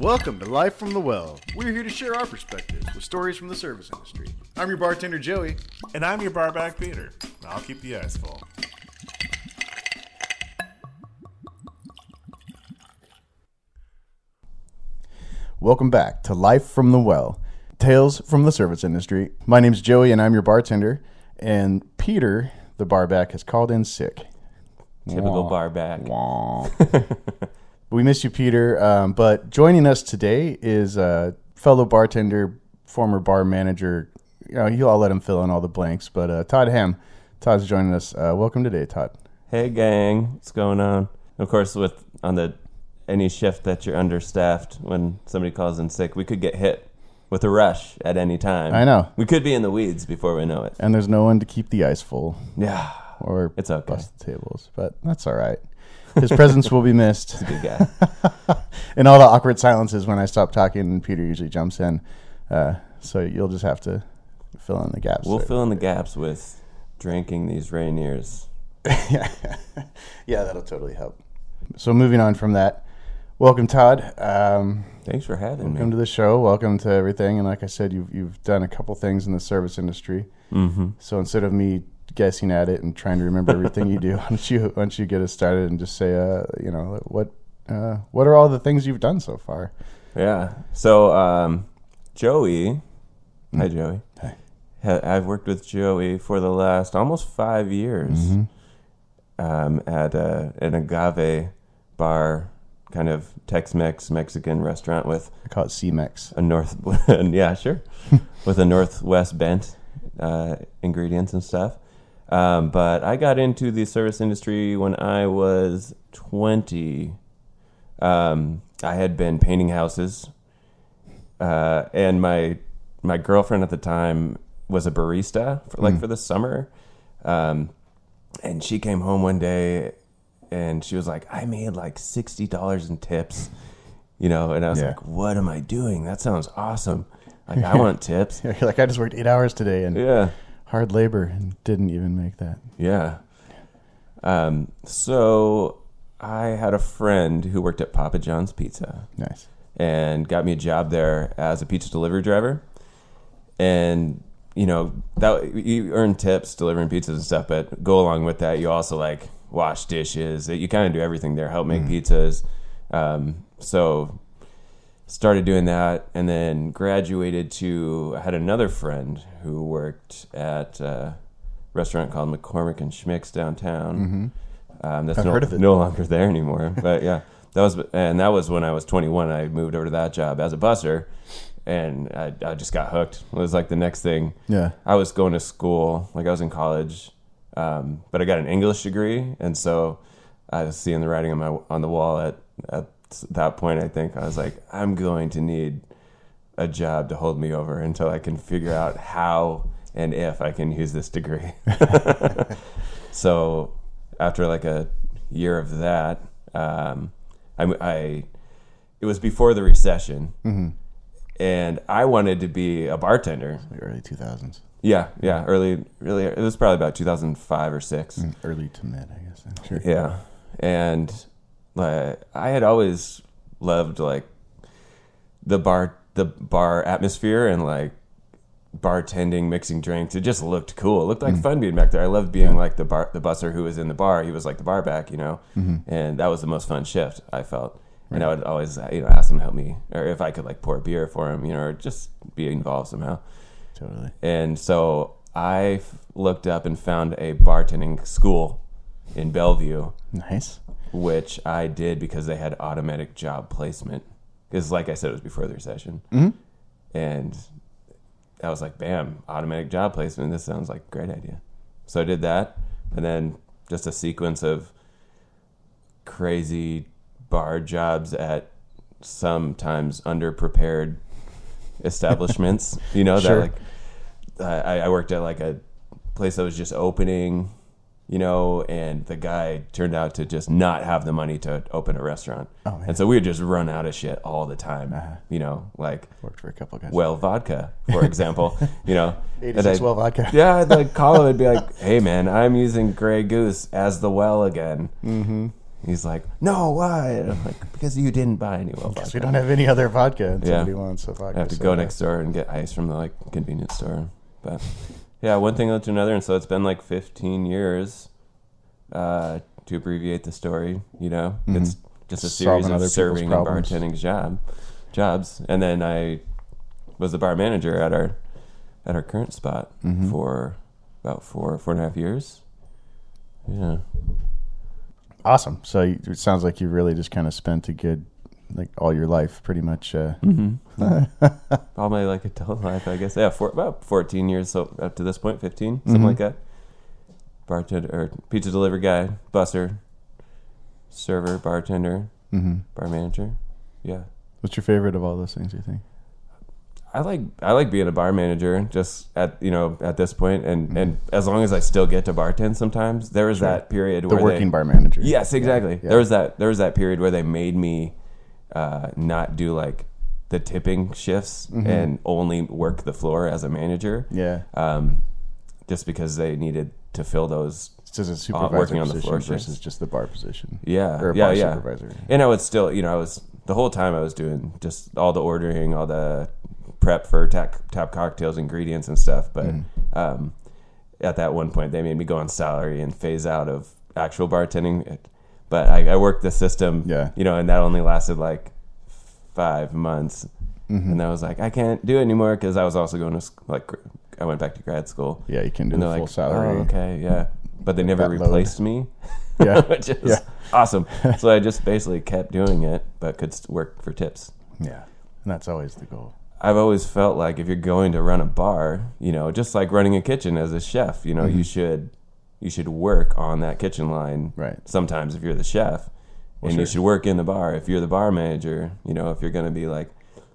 Welcome to Life from the Well. We're here to share our perspectives with stories from the service industry. I'm your bartender, Joey. And I'm your barback Peter. I'll keep the eyes full. Welcome back to Life from the Well, tales from the service industry. My name's Joey, and I'm your bartender. And Peter, the barback, has called in sick. Typical bar back. We miss you, Peter. Um, but joining us today is a fellow bartender, former bar manager. You know, you all let him fill in all the blanks. But uh, Todd Ham, Todd's joining us. Uh, welcome today, Todd. Hey gang, what's going on? Of course, with on the any shift that you're understaffed when somebody calls in sick, we could get hit with a rush at any time. I know. We could be in the weeds before we know it. And there's no one to keep the ice full Yeah, or It's okay. bust the tables. But that's all right. His presence will be missed. A good guy. and all the awkward silences when I stop talking, Peter usually jumps in. Uh, so you'll just have to fill in the gaps. We'll fill in the gaps with drinking these Rainiers. yeah, yeah, that'll totally help. So moving on from that, welcome Todd. Um, Thanks for having welcome me. Welcome to the show. Welcome to everything. And like I said, you've you've done a couple things in the service industry. Mm-hmm. So instead of me guessing at it and trying to remember everything you do, don't you don't you get us started and just say, uh, you know, what uh, what are all the things you've done so far? Yeah. So, um, Joey, hi Joey. Hi. Ha- I've worked with Joey for the last almost five years Mm-hmm. um, at a, an agave bar, kind of Tex-Mex Mexican restaurant with I call it CMEX. a north, yeah, sure, with a northwest bent uh, ingredients and stuff. Um, but I got into the service industry when I was twenty. Um, I had been painting houses, uh, and my my girlfriend at the time was a barista, for, like for the summer. Um, and she came home one day, and she was like, "I made like sixty dollars in tips." You know, and I was Yeah. like, "What am I doing? That sounds awesome! Like, I want tips." You're like I just worked eight hours today and Yeah, hard labor and didn't even make that. yeah. Um, so I had a friend who worked at Papa John's Pizza Nice. and got me a job there as a pizza delivery driver. And you know that you earn tips delivering pizzas and stuff, but go along with that, you also like wash dishes. You kind of do everything there, help make pizzas. Um, so started doing that, and then graduated to. I had another friend who worked at a restaurant called McCormick and Schmick's downtown. Um, that's I've no, heard of it. no longer there anymore. But yeah, that was and that was when I was 21. I moved over to that job as a busser, and I, I just got hooked. It was like the next thing. Yeah. I was going to school, like I was in college, um, but I got an English degree, and so I was seeing the writing on my on the wall at at that point. I think I was like, I'm going to need a job to hold me over until I can figure out how and if I can use this degree. so after like a year of that, um, I, I it was before the recession, and I wanted to be a bartender. The early 2000s. Yeah, yeah, early, really, it was probably about 2005 or six. Early to mid, I guess. I'm sure. Yeah, and like I had always loved like the bar, the bar atmosphere, and like bartending, mixing drinks. It just looked cool. It looked like mm-hmm. fun being back there. I loved being like the bar, the busser who was in the bar. He was like the bar back, you know, mm-hmm. and that was the most fun shift I felt. And I would always, uh, you know, ask him to help me, or if I could like pour a beer for him, you know, or just be involved somehow. Totally. And so I f- looked up and found a bartending school in Bellevue, Nice. Which I did because they had automatic job placement. Because, like I said, it was before the recession. Mhm. And I was like, bam, automatic job placement. This sounds like a great idea. So I did that. And then just a sequence of crazy bar jobs at sometimes underprepared establishments. you know, Sure. that like I, I worked at like a place that was just opening, you know, and the guy turned out to just not have the money to open a restaurant. Oh, man. And so we would just run out of shit all the time, Uh-huh. you know, like Worked for a couple guys. well vodka, for example, you know. 86 I'd- well vodka. yeah, like call and be like, "Hey, man, I'm using Grey Goose as the well again." Mm-hmm. He's like, "No, why?" And I'm like, "Because you didn't buy any well vodka." we don't have any other vodka. And Yeah. somebody wants a vodka. I have to soda. go next door and get ice from the like convenience store. But yeah, one thing led to another, and so it's been like 15 years. Uh, to abbreviate the story, you know, it's just a series solving of serving and bartending job jobs, and then I was the bar manager at our at our current spot Mm-hmm. for about four four and a half years. Yeah, Awesome. So it sounds like you really just kind of spent a good, like all your life, pretty much. Uh, all my like adult life, I guess. Yeah, for about 14 years. So up to this point, 15, Mm-hmm. something like that. Bartender or pizza delivery guy, busser, server, bartender, hmm bar manager. Yeah, What's your favorite of all those things? You think? I like I like being a bar manager. Just at you know at this point, and Mm-hmm. and as long as I still get to bartend, sometimes there was that period The where working they, bar manager. Yes, exactly. Yeah. There was that. There was that period where they made me uh, not do like the tipping shifts and only work the floor as a manager. Yeah. Um, just because they needed to fill those. Just a supervisor working on the floor versus shifts. just the bar position. Yeah, Or a yeah, bar yeah. supervisor. And I would still, you know, I was the whole time I was doing just all the ordering, all the prep for tap, tap cocktails, ingredients, and stuff. But Mm. um, at that one point, they made me go on salary and phase out of actual bartending. But I, I worked the system, Yeah. you know, and that only lasted like five months. Mm-hmm. And I was like, I can't do it anymore because I was also going to sc- like I went back to grad school. Yeah, you can do And the full like, salary. oh, okay, yeah. But they never That load. replaced me. Yeah. which is Yeah. awesome. So I just basically kept doing it, but could work for tips. Yeah. And that's always the goal. I've always felt like if you're going to run a bar, you know, just like running a kitchen as a chef, you know, you should you should work on that kitchen line. Right. Sometimes if you're the chef, and sure. you should work in the bar if you're the bar manager. You know, if you're going to be like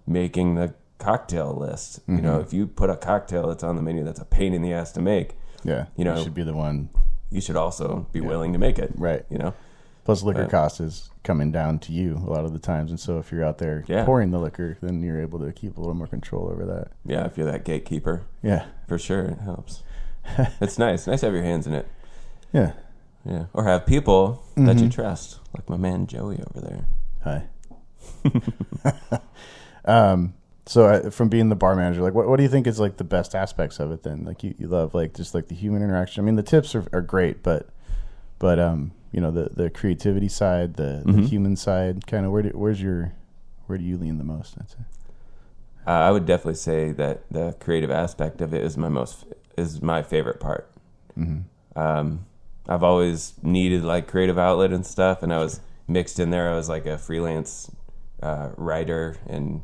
making the cocktail list. You know, mm-hmm. if you put a cocktail that's on the menu that's a pain in the ass to make, Yeah. You know- should be the one. you should also be willing to make it. Right. You know. Plus, liquor Right. cost is coming down to you a lot of the times, and so if you're out there Yeah. pouring the liquor, then you're able to keep a little more control over that. Yeah, if you're that gatekeeper, Yeah. for sure it helps. it's nice. Nice to have your hands in it. Yeah. Yeah. Or have people that Mm-hmm. you trust, like my man Joey over there. Hi. um. So uh, from being the bar manager, like, what, what do you think is like the best aspects of it? Then, like, you, you love like just like the human interaction. I mean, the tips are, are great, but but um, you know, the the creativity side, the, Mm-hmm. the human side, kind of where do, where's your where do you lean the most? I'd say. Uh, I would definitely say that the creative aspect of it is my most is my favorite part. Um, I've always needed like creative outlet and stuff, and I was mixed in there. I was like a freelance uh, writer and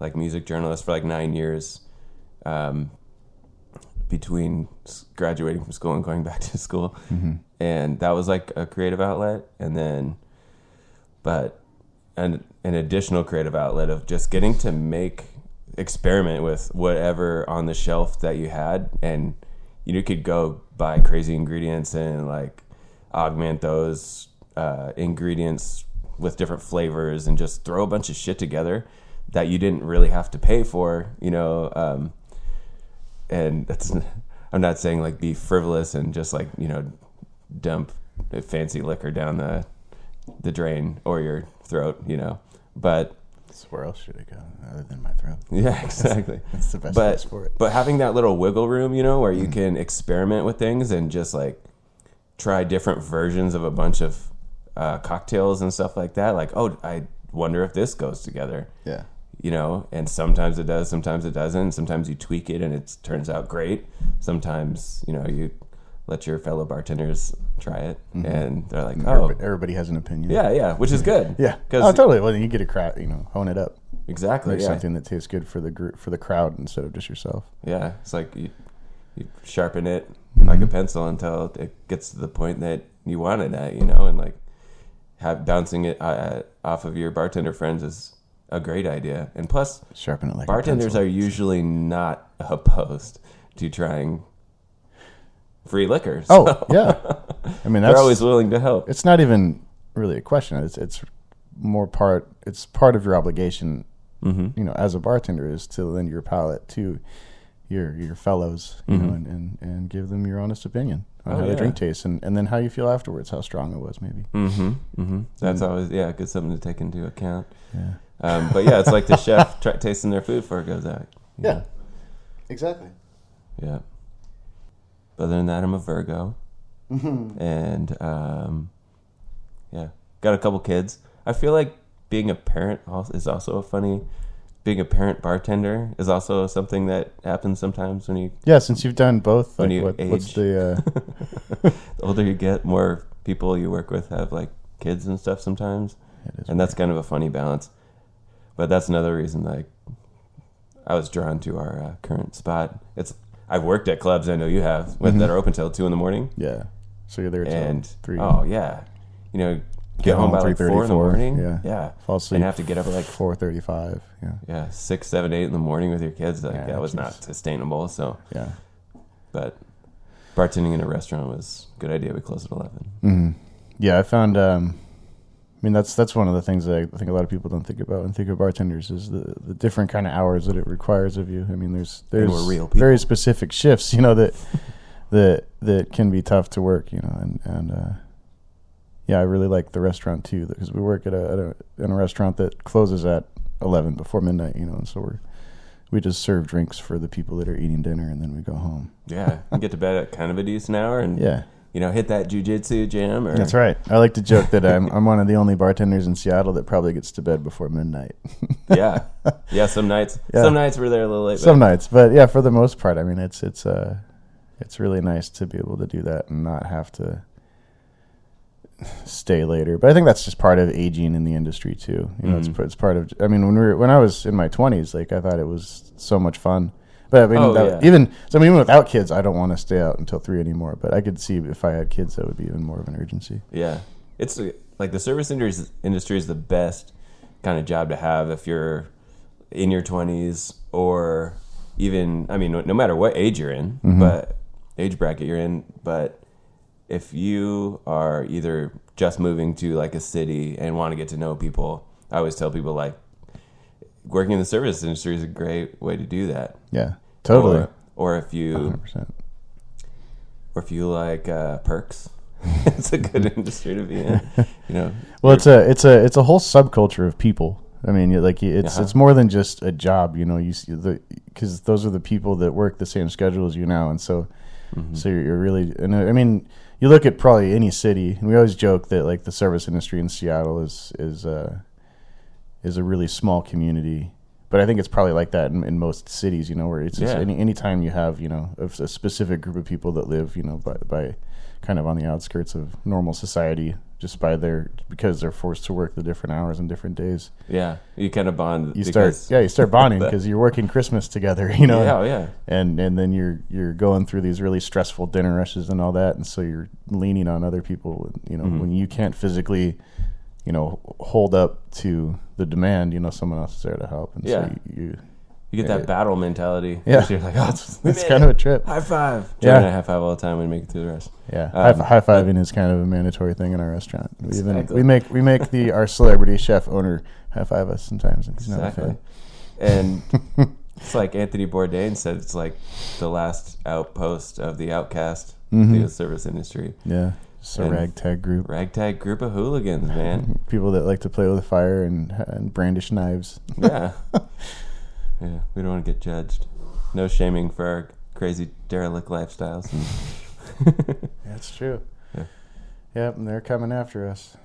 like music journalist for like nine years. Um, between graduating from school and going back to school, and that was like a creative outlet, and then, but an an additional creative outlet of just getting to make experiment with whatever on the shelf that you had and you could go buy crazy ingredients and like augment those uh, ingredients with different flavors and just throw a bunch of shit together that you didn't really have to pay for you know um, and that's i'm not saying like be frivolous and just like you know dump fancy liquor down the the drain or your throat you know but Where else should it go other than my throat? yeah exactly That's the best but place for it. but having that little wiggle room you know where Mm-hmm. you can experiment with things and just like try different versions of a bunch of uh, cocktails and stuff like that like oh i wonder if this goes together Yeah. you know and sometimes it does sometimes it doesn't sometimes you tweak it and it turns out great sometimes you know you let your fellow bartenders try it and they're like oh Everybody, has an opinion. yeah yeah which is good Yeah. because Oh, totally. Well, then you get a crowd. You know, hone it up. exactly Make yeah. something that tastes good for the group, for the crowd, instead of just yourself. Yeah, it's like you, you sharpen it Mm-hmm. like a pencil until it gets to the point that you want it at, you know, and like have bouncing it uh, off of your bartender friends is a great idea. And plus, Sharpen it like bartenders are usually not opposed to trying free liquor. So Oh yeah. I mean, that's they're always willing to help. it's not even really a question. It's it's more part. It's part of your obligation. Mm-hmm. You know, as a bartender, is to lend your palate to your your fellows. You Mm-hmm. know, and, and and give them your honest opinion. on Oh, how the drink tastes, and, and then how you feel afterwards, how strong it was, maybe. Mm-hmm. Mm-hmm. That's always yeah, good something to take into account. Yeah. Um, but yeah, it's like the chef try, tasting their food before it goes out. you know? exactly. Yeah. Other than that, I'm a Virgo, and um, yeah, got a couple kids. I feel like being a parent is also a funny. Being a parent bartender is also something that happens sometimes when you Yeah, since you've done both, When like you what, what's the uh, the older you get, more people you work with have like kids and stuff sometimes, and that's kind of a funny balance. But that's another reason like I was drawn to our uh, current spot. It's I've worked at clubs I know you have with, that are open till two in the morning, yeah. So you're there till and three. oh yeah, you know get, Get home, home by like four in the morning, yeah. yeah, fall asleep. and have to get up at like four thirty-five. Yeah, yeah six, seven, eight in the morning with your kids. Like Yeah, that was jeez. not sustainable. So, yeah. but bartending in a restaurant was a good idea. We closed at eleven. hmm Yeah, I found. Um, I mean, that's that's one of the things that I think a lot of people don't think about when think of bartenders is the, the different kind of hours that it requires of you. I mean, there's there's very specific shifts, you know that that that can be tough to work, you know, and and uh, yeah, I really like the restaurant too because we work at a, at a in a restaurant that closes at eleven before midnight, you know, and so we're we just serve drinks for the people that are eating dinner and then we go home. Yeah, and get to bed at kind of a decent hour, and Yeah. You know hit that jujitsu jam. Or That's right. I like to joke that I'm I'm one of the only bartenders in Seattle that probably gets to bed before midnight. yeah, yeah. Some nights, Yeah. some nights we're there a little late. Some nights, but yeah, for the most part, I mean, it's it's uh it's really nice to be able to do that and not have to stay later. But I think that's just part of aging in the industry too. You know, Mhm. it's it's part of. I mean, when we were when I was in my twenties, like I thought it was so much fun. But I mean, Oh, that- yeah. even so, I mean, even without kids, I don't want to stay out until three anymore. But I could see if I had kids, that would be even more of an urgency. Yeah, it's like the service industry industry is the best kind of job to have if you're in your twenties or even I mean no, no matter what age you're in, Mm-hmm. but age bracket you're in, but if you are either just moving to like a city and want to get to know people, I always tell people like working in the service industry is a great way to do that. Yeah, totally, Or, or if you hundred percent. or if you like uh, perks, it's a good industry to be in. You know, Well, it's a it's a it's a whole subculture of people. I mean, like it's Uh-huh. it's more than just a job. You know, you see the because those are the people that work the same schedule as you now, and so Mm-hmm. so you're, you're really. And uh, I mean, you look at probably any city, and we always joke that like the service industry in Seattle is is uh, is a really small community. But I think it's probably like that in, in most cities, you know, where it's just Yeah. any anytime you have, you know, a, a specific group of people that live, you know, by, by kind of on the outskirts of normal society, just by their because they're forced to work the different hours and different days. yeah, you kind of bond. You start, yeah, you start bonding because you're working Christmas together, you know, yeah, oh, yeah, and and then you're you're going through these really stressful dinner rushes and all that, and so you're leaning on other people, you know, Mhm. when you can't physically, you know, hold up to the demand, you know, someone else is there to help, and Yeah. so you, you you get Yeah. that battle mentality. Yeah. you're like, oh, it's, it's kind it. of a trip. high five. Yeah. Joe and I high five all the time when we make it through the rest. Yeah, Um, high, high fiving is kind of a mandatory thing in our restaurant. We even we make we make the our celebrity chef owner high five us sometimes. and He's not a Exactly. fan. And it's like Anthony Bourdain said, it's like the last outpost of the outcast, Mhm. the service industry. Yeah, just a And- ragtag group. Ragtag group of hooligans, man. People that like to play with fire and, and brandish knives. yeah. Yeah, we don't want to get judged. No shaming for our crazy derelict lifestyles. That's true. Yeah. Yep, and they're coming after us.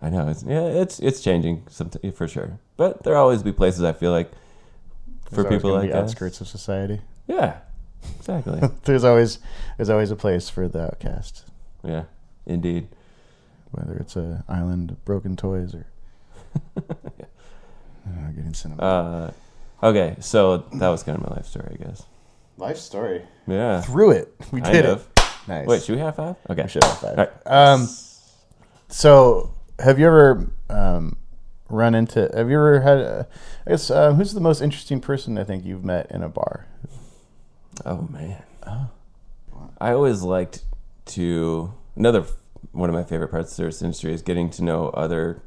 I know it's yeah, it's it's changing some for sure. But there'll always be places I feel like for There's people like be us. outskirts of society. Yeah, exactly. there's always there's always a place for the outcast, yeah, indeed. whether it's a island of broken toys or uh, getting cinema. Uh, okay, so that was kind of my life story, I guess. Life story. Yeah, Through it, we kind did of. it. Nice. Wait, should we have five? Okay, We should have five. All right. Um, so have you ever um, run into? Have you ever had? A, I guess uh, who's the most interesting person I think you've met in a bar? Oh man. Oh. I always liked to another one of my favorite parts of the service industry is getting to know other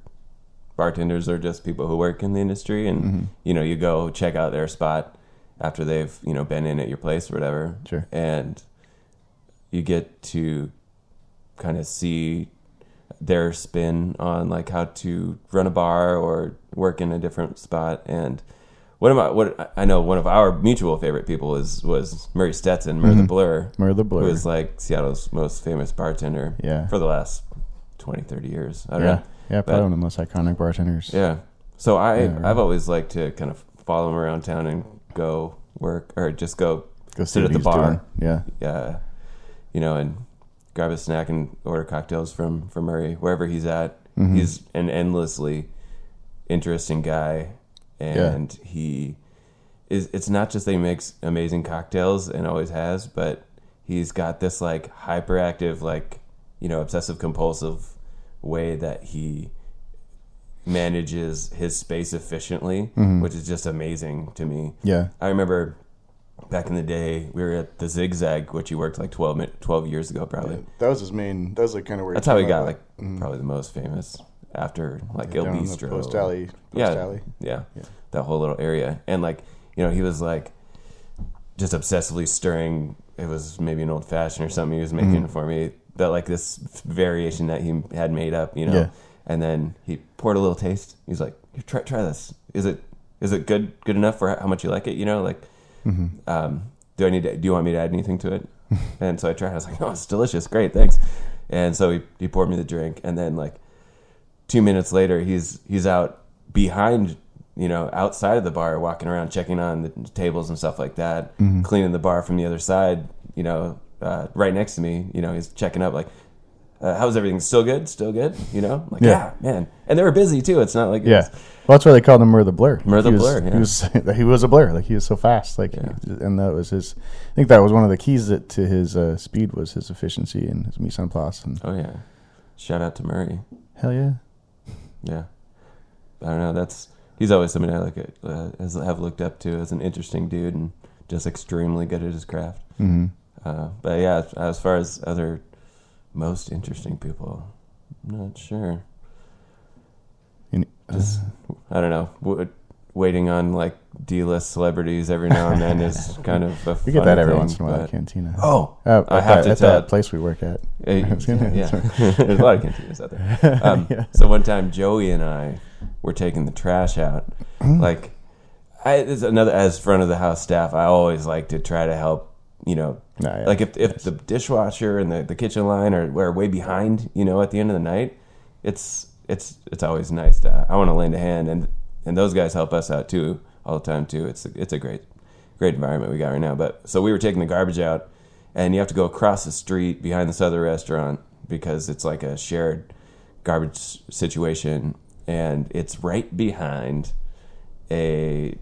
bartenders or just people who work in the industry and Mm-hmm. you know you go check out their spot after they've you know been in at your place or whatever Sure. and you get to kind of see their spin on like how to run a bar or work in a different spot and one of my what I know one of our mutual favorite people was was Murray Stetson, Murray the Blur, Murray the Blur. who was like Seattle's most famous bartender Yeah. for the last 20, 30 years. I don't yeah, know. yeah, But- probably one of the most iconic bartenders. Yeah. So I Yeah, right. I've always liked to kind of follow him around town and go work or just go Go sit at the bar. doing. Yeah, uh, you know, and grab a snack and order cocktails from from Murray wherever he's at. Mm-hmm. He's an endlessly interesting guy, and he is. It's not just that he makes amazing cocktails and always has, but he's got this like hyperactive, like you know, obsessive compulsive way that he manages his space efficiently, Mm-hmm. which is just amazing to me. yeah, I remember back in the day, we were at the Zigzag, which he worked like 12, 12 years ago, probably. that was his main. That was like kind of where. That's how he got like probably the most famous after like El in the Bistro. Post Alley. Post yeah, Alley. yeah, Yeah. that whole little area, and like you know, he was like just obsessively stirring. It was maybe an old fashioned or something he was making Mm-hmm. for me, but like this variation that he had made up, you know. Yeah. And then he poured a little taste. He's like, "Try, try this. Is it, is it good, good enough for how much you like it? You know, like, Mm-hmm. um, do I need to, do you want me to add anything to it? and so I tried. I was like, oh, it's delicious. Great, thanks. And so he, he poured me the drink, and then like two minutes later, he's he's out behind, you know, outside of the bar, walking around, checking on the tables and stuff like that, cleaning the bar from the other side. You know, uh, right next to me. You know, he's checking up like. Uh, how's everything? Still good? Still good? You know, like Yeah. yeah. man. And they were busy too. It's not like Yeah, was- well, that's why they called him Murray the Blur. Murray the He Blur, yeah. He was he was a blur. Like he was so fast. Like, Yeah. and that was his. I think that was one of the keys that, to his uh, speed was his efficiency and his mise en place. And oh yeah. Shout out to Murray. hell yeah, Yeah, I don't know. That's he's always somebody I like uh, as have looked up to as an interesting dude and just extremely good at his craft. hmm Uh, but yeah, as- far as other most interesting people, I'm not sure. And, Just I don't know. Waiting on like D-list celebrities every now and then is kind of a we get that every thing, once in a while at Cantina. Oh, Uh, I have that, to at tell- that place we work at. Uh, gonna- yeah, there's a lot of cantinas out there. Um, Yeah. So one time, Joey and I were taking the trash out. Mm. like, I as another as front of the house staff, I always like to try to help. You know, Nah, yeah. like if if the dishwasher and the, the kitchen line are, are way behind, you know, at the end of the night, it's it's it's always nice to I want to lend a hand, and and those guys help us out too all the time too. It's it's a great great environment we got right now. But so we were taking the garbage out, and you have to go across the street behind this other restaurant because it's like a shared garbage situation, and it's right behind a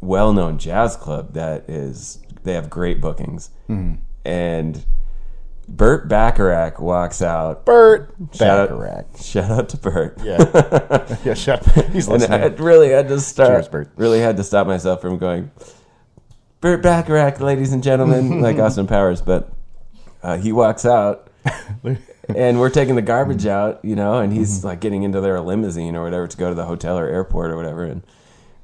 well-known jazz club that is they have great bookings, mm-hmm. and Burt Bacharach walks out. Burt Shout Bacharach. out, shout out to Burt. Yeah, yeah. Shut. He's And. I really had to start. Cheers, Burt. Really had to stop myself from going, Burt Bacharach, ladies and gentlemen, like Austin Powers. But uh, he walks out, and we're taking the garbage out, you know, and he's like getting into their limousine or whatever to go to the hotel or airport or whatever. And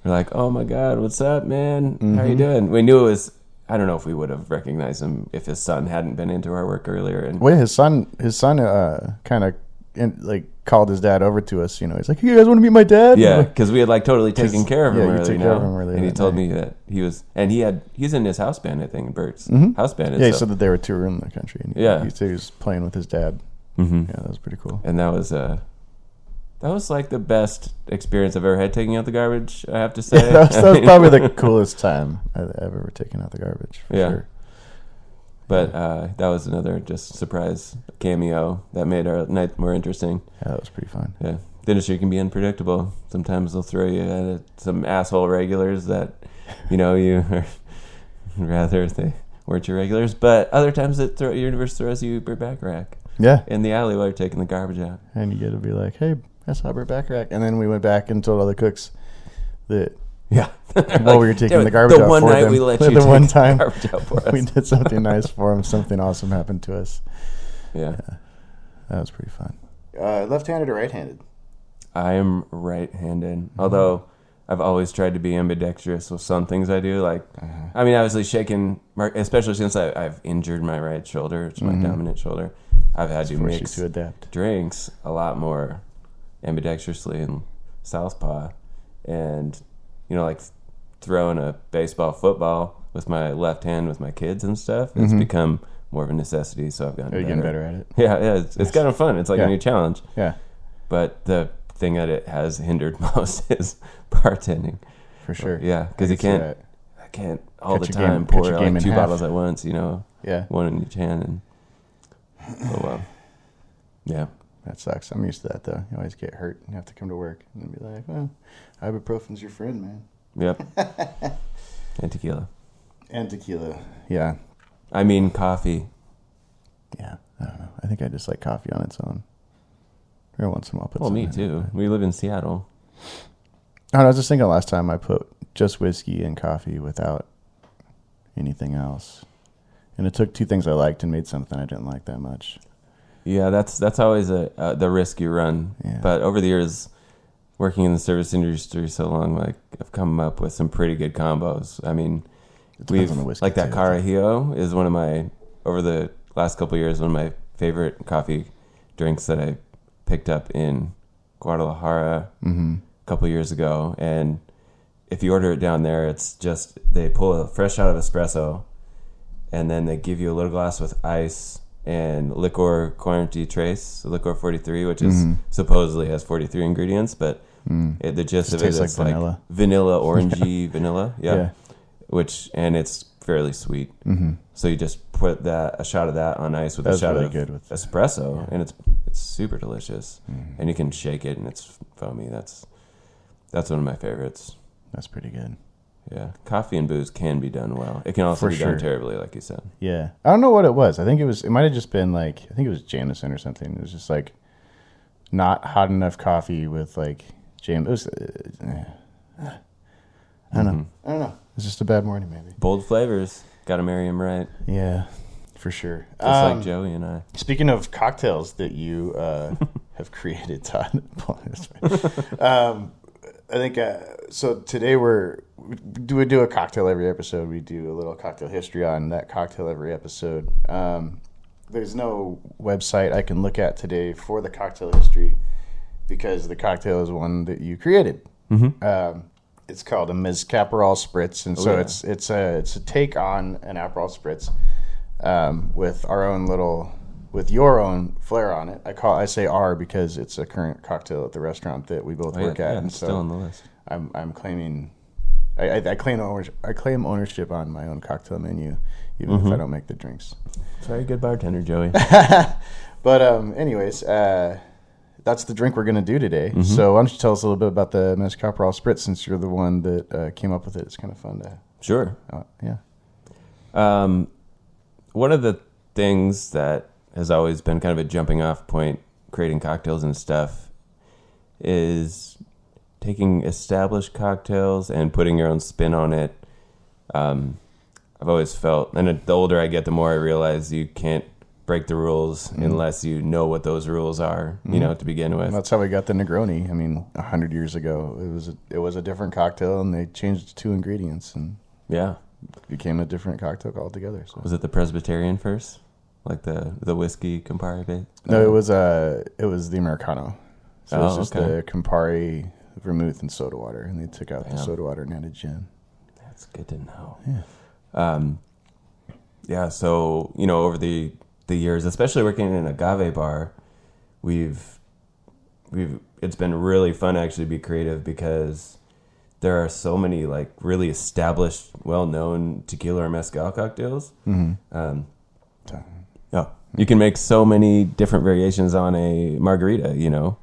we're like, oh my God, what's up, man? How you doing? We knew it was, I don't know if we would have recognized him if his son hadn't been into our work earlier. And Wait, his son, his son, uh, kind of, like called his dad over to us. You know, he's like, "You guys want to meet my dad?" Yeah, Like, because we had like totally taken care of yeah, him you earlier, you care know? of him and he told night. me that he was, and he had, he's in his house band, I think, Burt's house band. and yeah. He so- said that they were touring in the country. And Yeah. he said he was playing with his dad. Mhm. Yeah, that was pretty cool. and that was uh, that was like the best experience I've ever had taking out the garbage. I have to say, that, was, that was probably the coolest time I've ever taken out the garbage. For Yeah. sure. But uh, that was another just surprise cameo that made our night more interesting. Yeah, that was pretty fun. Yeah, the industry can be unpredictable. Sometimes they'll throw you at some asshole regulars that you know you are rather they weren't your regulars, but other times it throw, your universe throws you your Bacharach. Yeah, in the alley while you're taking the garbage out. and you get to be like, "Hey, I saw Burt Bacharach," and then we went back and told all the cooks that Yeah, while we were taking the garbage the out one for night them, we let the you take one the time garbage out for us. we did something nice for them. something awesome happened to us. Yeah, That was pretty fun. Uh, left-handed or right-handed? I am right-handed, although I've always tried to be ambidextrous with some things I do. Like, Uh-huh. I mean, obviously shaking, especially since I, I've injured my right shoulder, it's my dominant shoulder. I've had to Mm-hmm. Force you mix to adapt. drinks a lot more ambidextrously and southpaw, and you know, like throwing a baseball, football with my left hand with my kids and stuff. It's become more of a necessity, so I've gotten Mm-hmm. Better. getting better at it? Yeah, yeah, it's, it's kind of fun. It's like Yeah. a new challenge. Yeah, But the thing that it has hindered most is bartending. for sure. Yeah, because you can't. I can't all the your game- time pour like two half. bottles at once. You know, Yeah, one in each hand, and oh well. Yeah, that sucks. I'm used to that though. You always get hurt. and have to come to work and be like, "Well, ibuprofen's your friend, man." yep. and tequila. And tequila. Yeah, I mean coffee. yeah. I don't know. I think I just like coffee on its own. Every once in a while, I'll put Well, me too. We live in Seattle. I, don't know, I was just thinking last time I put just whiskey and coffee without anything else, and it took two things I liked and made something I didn't like that much. Yeah, that's that's always a uh, the risk you run. Yeah. But over the years, working in the service industry so long, like I've come up with some pretty good combos. I mean, we've on the whiskey, like that too, I think. Carajillo is one of my over the last couple of years one of my favorite coffee drinks that I picked up in Guadalajara Mm-hmm. a couple of years ago, and if you order it down there, it's just they pull a fresh out of espresso, and then they give you a little glass with ice and liquor Cuarenta y Tres, liquor forty three, which is Mhm. supposedly has forty three ingredients, but Mm. it, the gist Just of it is like like vanilla. vanilla, orangey vanilla, yeah. Yeah. which and it's fairly sweet. Mm-hmm. So you just put that a shot of that on ice with That a shot really of good with- espresso, yeah. and it's it's super delicious, Mm. and you can shake it and it's foamy. That's that's one of my favorites. That's pretty good. Yeah, coffee and booze can be done well. It can also For be sure. done terribly, like you said. Yeah, I don't know what it was. I think it was. It might have just been like. I think it was Jameson or something. It was just like not hot enough coffee with like James. It was. Uh, uh, I don't know. Mhm. I don't know. It's just a bad morning, maybe. Bold flavors, got to marry him right, Yeah, for sure. just Um, like Joey and I. Speaking of cocktails that you uh, have created, Todd. um, I think uh, so. Today we're do we do a cocktail every episode. We do a little cocktail history on that cocktail every episode. Um, there's no website I can look at today for the cocktail history because the cocktail is one that you created. Um, it's called a Mezcaparol Spritz, and so yeah. it's it's a it's a take on an Aperol Spritz um, with our own little with your own flair on it. I call I say R because it's a current cocktail at the restaurant that we both Oh, yeah, work at, yeah, and it's so still on the list. I'm I'm claiming I, I, I claim ownership, I claim ownership on my own cocktail menu, even Mm-hmm. if I don't make the drinks. Very good bartender, Joey. But um, anyways, uh, that's the drink we're gonna do today. Mm-hmm. So why don't you tell us a little bit about the Mezcaparol Spritz since you're the one that uh, came up with it? It's kind of fun to, sure. uh, yeah. Um, one of the things that has always been kind of a jumping off point creating cocktails and stuff is taking established cocktails and putting your own spin on it. Um, I've always felt, and the older I get, the more I realize you can't break the rules unless you know what those rules are, you know, to begin with. And that's how we got the Negroni. I mean, a hundred years ago, it was a, it was a different cocktail, and they changed two ingredients and Yeah. became a different cocktail altogether. So Was it the Presbyterian first? Like the, the whiskey Campari bit? no, it was uh, it was the Americano. So it was Oh, just okay. the Campari, vermouth, and soda water, and they took out the soda water and added gin. That's good to know. Yeah. Um, yeah. So you know, over the the years, especially working in an agave bar, we've we've it's been really fun to actually be creative because there are so many like really established, well known tequila or mezcal cocktails. Mm-hmm. Um, Oh, you can make so many different variations on a margarita, you know,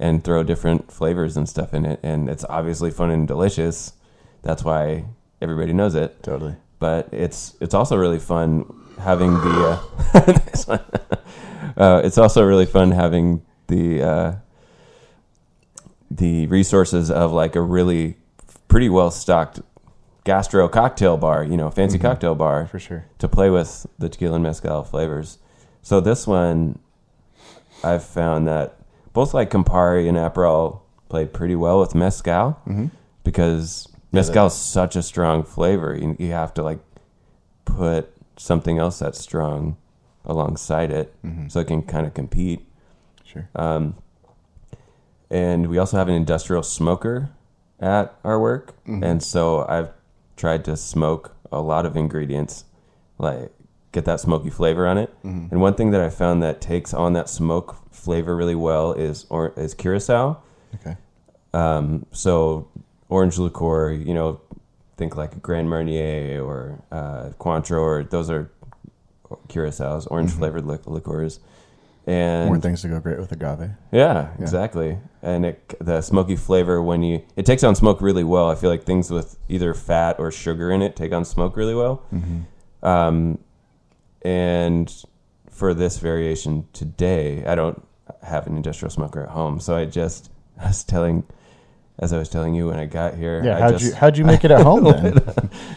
and throw different flavors and stuff in it, and it's obviously fun and delicious. That's why everybody knows it. totally. But it's it's also really fun having the. Uh, uh, it's also really fun having the uh, the resources of like a really pretty well stocked gastro cocktail bar, you know, fancy cocktail bar For sure. to play with the tequila and mezcal flavors. So this one, I've found that both like Campari and Aperol play pretty well with mezcal. Mm-hmm. because mezcal is such a strong flavor. You, you have to like put something else that's strong alongside it so it can kind of compete. Sure. Um, and we also have an industrial smoker at our work, and so I've tried to smoke a lot of ingredients, like get that smoky flavor on it. And one thing that I found that takes on that smoke flavor really well is or is curacao. okay. Um, so orange liqueur, you know, think like Grand Marnier or uh, Cointreau, or those are curacao, orange flavored li- liqueurs. And More things to go great with agave. yeah, exactly. And it, the smoky flavor when you it takes on smoke really well. I feel like things with either fat or sugar in it take on smoke really well. Um, and for this variation today, I don't have an industrial smoker at home, so I just I was telling, as I was telling you when I got here, Yeah. I How'd just, you How'd you make it at home then?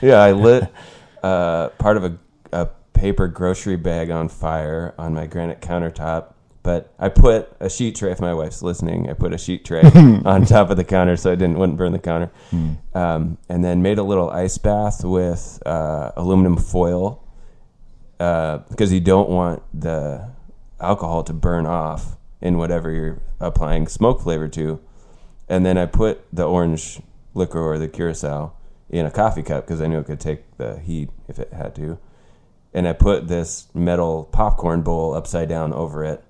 yeah, I lit uh, part of a, a paper grocery bag on fire on my granite countertop. But I put a sheet tray. If my wife's listening, I put a sheet tray on top of the counter so I didn't wouldn't burn the counter. Um, and then made a little ice bath with uh, aluminum foil because you don't want the alcohol to burn off in whatever you're applying smoke flavor to. And then I put the orange liquor or the curacao in a coffee cup because I knew it could take the heat if it had to. And I put this metal popcorn bowl upside down over it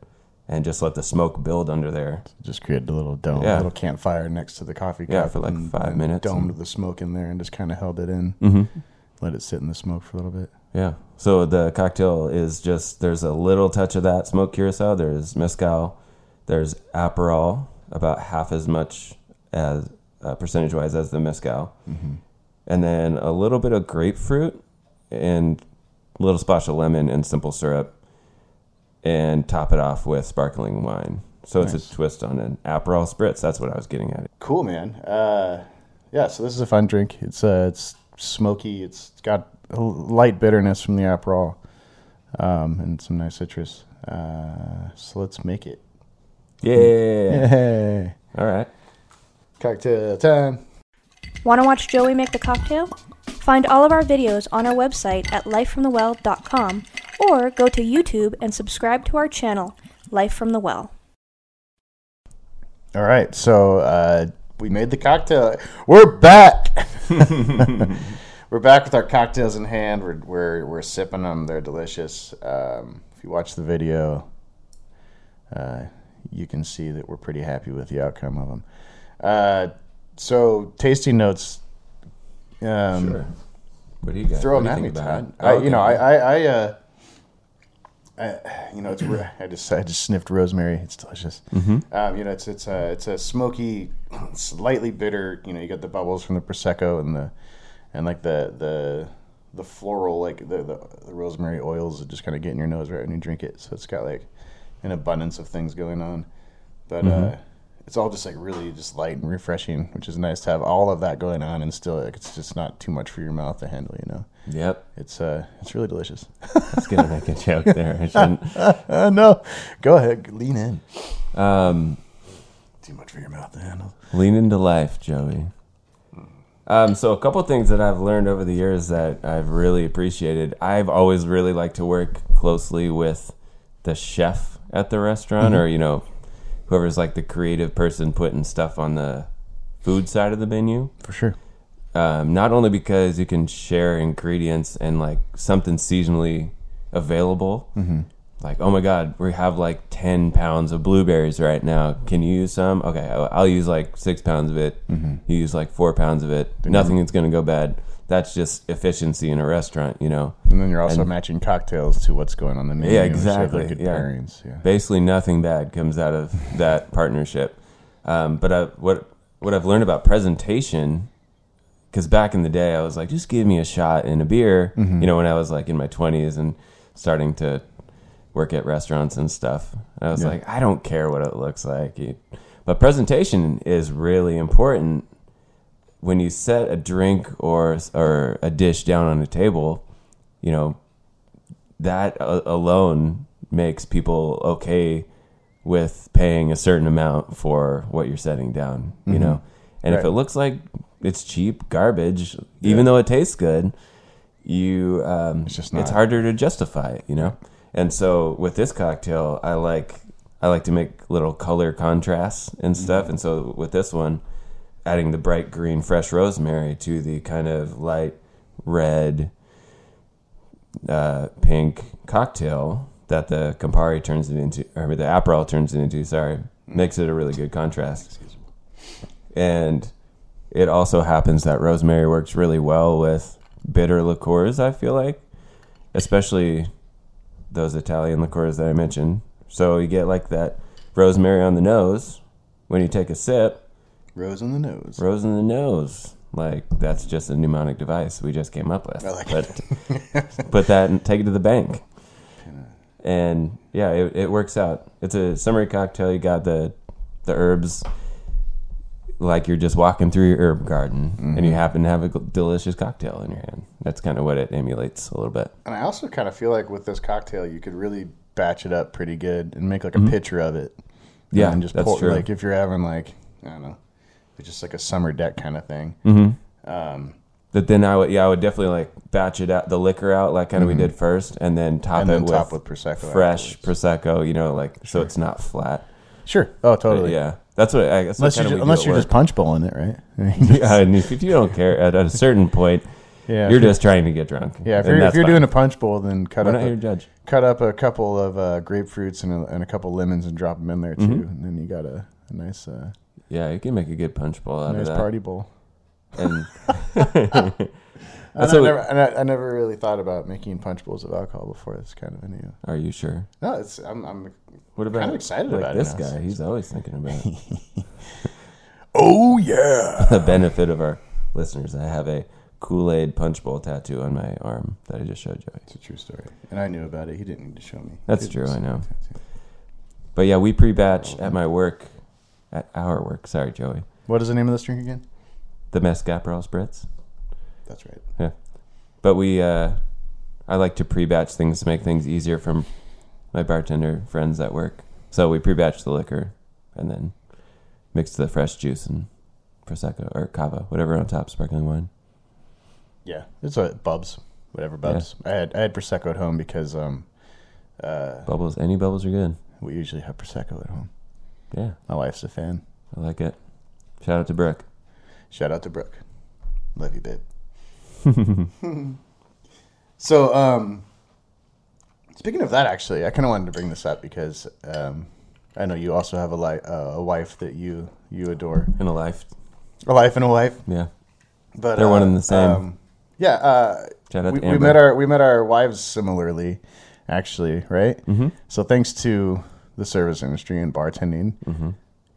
and just let the smoke build under there. just created a little dome, Yeah. a little campfire next to the coffee cup. Yeah, for like five minutes Domed and- the smoke in there and just kind of held it in. Mm-hmm. Let it sit in the smoke for a little bit. Yeah. So the cocktail is just there's a little touch of that smoke curacao. There's mezcal. There's aperol, about half as much as uh, percentage wise as the mezcal, and then a little bit of grapefruit and a little splash of lemon and simple syrup, and top it off with sparkling wine. So it's a twist on an aperol spritz. That's what I was getting at. Cool, man. Uh, yeah, so this is a fun drink. It's uh, it's smoky. It's got a light bitterness from the Aperol, um, and some nice citrus. Uh, so let's make it. Yeah. Hey, All right. cocktail time. Want to watch Joey make the cocktail? Find all of our videos on our website at lifefromthewell.com or go to YouTube and subscribe to our channel, Life from the Well. All right, so uh, we made the cocktail. We're back. we're back with our cocktails in hand. We're we're, we're sipping them. They're delicious. Um, if you watch the video, uh, you can see that we're pretty happy with the outcome of them. Uh, so tasting notes. Um, Sure. What do you got? Throw them at me, Todd. I, Oh, You know. I, I, I, uh, I, you know, it's I just I just sniffed rosemary. It's delicious. Mm-hmm. Um, you know, it's it's a it's a smoky, slightly bitter. You know, you got the bubbles from the prosecco and the and like the the the floral like the the, the rosemary oils that just kind of get in your nose right when you drink it. So it's got like an abundance of things going on, but Mm-hmm. uh, it's all just like really just light and refreshing, which is nice to have all of that going on and still like, it's just not too much for your mouth to handle. You know, Yep. it's uh it's really delicious. I was gonna make a joke there. I shouldn't. Uh, no, go ahead, lean in. Um, Too much for your mouth to handle. lean into life, Joey. Um, so a couple things that I've learned over the years that I've really appreciated. I've always really liked to work closely with the chef at the restaurant, or you know, whoever's like the creative person putting stuff on the food side of the menu. For sure. um, not only because you can share ingredients and like something seasonally available. Like, oh my God, we have like 10 pounds of blueberries right now. Can you use some? Okay, I'll, use like six pounds of it. You use like four pounds of it. Nothing is going to go bad. That's just efficiency in a restaurant, you know? And then you're also And- matching cocktails to what's going on in the menu. Yeah, exactly, like, yeah. pairings, yeah. basically nothing bad comes out of that partnership. Um, but I, what what I've learned about presentation, because back in the day I was like, just give me a shot and a beer. You know, when I was like in my twenties and starting to work at restaurants and stuff, I was Yeah. like, I don't care what it looks like. But presentation is really important when you set a drink or or a dish down on a table. You know, that alone makes people okay with paying a certain amount for what you're setting down, you know. And if Mm-hmm. It looks like it's cheap garbage. Even though it tastes good, you um, It's just it's harder to justify it, you know. And so with this cocktail, I like I like to make little color contrasts and Mm-hmm. stuff. And so with this one, adding the bright green fresh rosemary to the kind of light red, uh, pink cocktail that the Campari turns it into, or the Aperol turns it into. Sorry, makes it a really good contrast. And it also happens that rosemary works really well with bitter liqueurs. I feel like, especially those Italian liqueurs that I mentioned. So you get like that rosemary on the nose when you take a sip, Rose in the nose. rose in the nose. Like that's just a mnemonic device we just came up with. I like but put that and take it to the bank. And yeah, it, it works out. It's a summery cocktail. You got the the herbs, like you're just walking through your herb garden, and Mm-hmm. you happen to have a delicious cocktail in your hand. That's kind of what it emulates a little bit. And I also kind of feel like with this cocktail, you could really batch it up pretty good and make like a picture of it. Mm-hmm. Yeah, then just that's pour, true. Like if you're having like I don't know, just like a summer deck kind of thing. Mm-hmm. Um, But then I would, yeah, I would definitely like batch it out, the liquor out, like kind of we did first, and then top Mm-hmm. and it then with, top with prosecco. fresh afterwards. prosecco. You know, like so it's not flat. Sure. Oh, But totally. yeah, that's what I guess. Unless, you kind ju- of unless you're just punch bowling it, right? yeah, and if, you don't care at, at a certain point, yeah. you're just trying to get drunk. yeah. If you're, if you're fine. doing a punch bowl, then cut we're up a, judge. cut up a couple of uh, grapefruits and a, and a couple lemons and drop them in there too, Mhm. and then you got a, a nice uh, Yeah, you can make a good punch bowl out nice of that. party bowl. And And I, never, and I, I never really thought about making punch bowls of alcohol before. It's kind of a new. are you sure? No, it's I'm, I'm What about Kinda excited like about this now. guy? He's always thinking about it. Oh yeah. the benefit of our listeners. I have a Kool Aid punch bowl tattoo on my arm that I just showed Joey. It's a true story, and I knew about it. He didn't need to show me. That's true, I know. But yeah, we pre-batch at my work, at our work. Sorry, Joey. What is the name of this drink again? The Mescaprol Spritz. That's right. Yeah, but we. uh I like to pre-batch things to make things easier from my bartender friends at work. So we pre-batch the liquor, and then mix the fresh juice and prosecco or cava, whatever on top, sparkling wine. Yeah, it's a Bubs, whatever Bubs. I had I had prosecco at home because um, uh, Bubbles, any bubbles are good. we usually have prosecco at home. Yeah, My wife's a fan. I like it. Shout out to Brooke. Shout out to Brooke. Love you, babe. so, um, speaking of that, actually, I kind of wanted to bring this up because um, I know you also have a, li- uh, a wife that you you adore, In a life, a life and a wife. yeah. But They're uh, one and the same. um, yeah, uh, we, we met our we met our wives similarly, actually, right? Mm-hmm. So thanks to the service industry and bartending, Mm-hmm.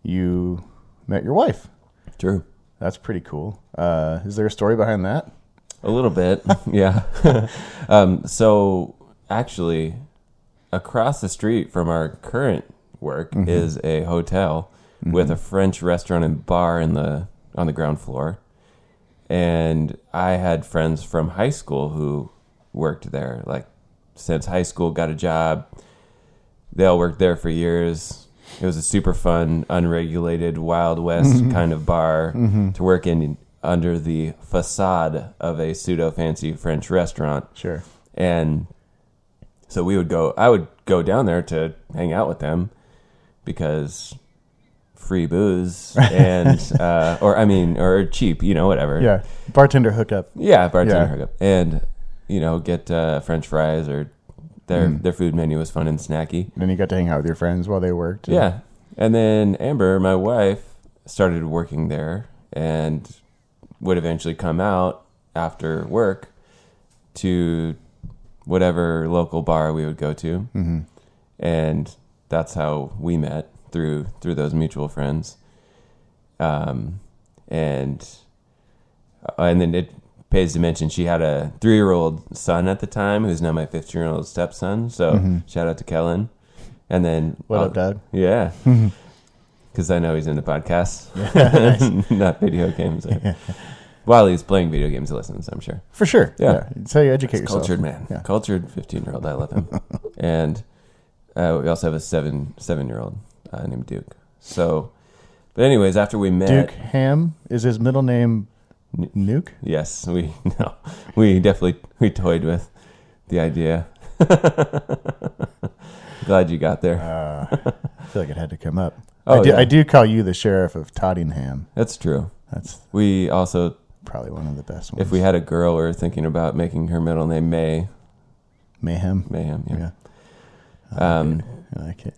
you met your wife. True. That's pretty cool. Uh, is there a story behind that? A little bit, yeah. um, so actually, across the street from our current work mm-hmm. is a hotel mm-hmm. with a French restaurant and bar in the on the ground floor. And I had friends from high school who worked there, like since high school, got a job. They all worked there for years. It was a super fun, unregulated, Wild West mm-hmm. kind of bar to work in under the facade of a pseudo fancy French restaurant. Sure. And so we would go, I would go down there to hang out with them because free booze and, uh, or I mean, or cheap, you know, whatever. Yeah. Bartender hookup. Yeah, bartender Yeah. hookup. And, you know, get uh, French fries or their, Mm. their food menu was fun and snacky. And then you got to hang out with your friends while they worked. Yeah. And then Amber, my wife, started working there and would eventually come out after work to whatever local bar we would go to. hmm And that's how we met through through those mutual friends. Um, and uh, and then it pays to mention she had a three year old son at the time who's now my fifteen year old stepson. So Mhm. shout out to Kellen. And then What up, Dad? yeah. Because I know he's in the podcast, not video games. While he's playing video games, he listens, I'm sure. For sure. Yeah. It's how you educate yourself. Cultured man. Yeah. Cultured 15 year old. I love him. and uh, we also have a seven seven year old uh, named Duke. So, but anyways, after we met. Duke Ham is his middle name. Nuke? Yes, we no, we definitely we toyed with the idea. Glad you got there. Uh, I feel like it had to come up. Oh, I, do, yeah. I do call you the sheriff of Tottingham. That's true. That's We also, probably one of the best ones. if we had a girl, we were thinking about making her middle name May Mayhem. Mayhem. Yeah. Yeah. Um, I like it.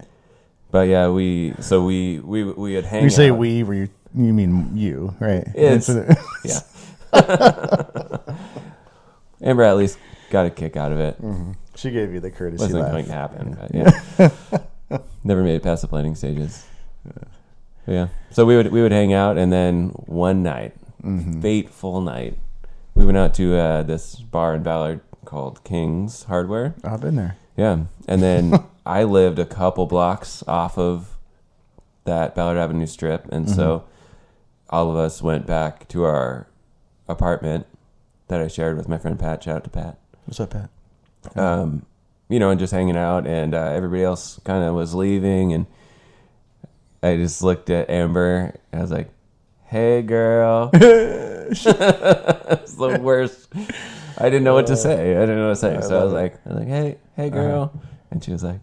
but yeah, we so we we we would hang. You say out. we, were you, you mean you, right? It's- yeah. Amber at least got a kick out of it. she gave you the courtesy Wasn't laugh. going to happen, but yeah. Never made it past the planning stages. But yeah. So we would we would hang out, and then one night, Mm-hmm. fateful night, we went out to uh, this bar in Ballard called King's Hardware. I've been there. Yeah, and then I lived a couple blocks off of that Ballard Avenue strip, and so all of us went back to our apartment that I shared with my friend Pat. Shout out to Pat. What's up, Pat? Um, you know, and just hanging out, and uh, everybody else kind of was leaving, and I just looked at Amber. And I was like, "Hey, girl." it's the worst. I didn't know what to say. I didn't know what to say. so I was like, I was like, "Hey, hey, uh-huh. girl," and she was like,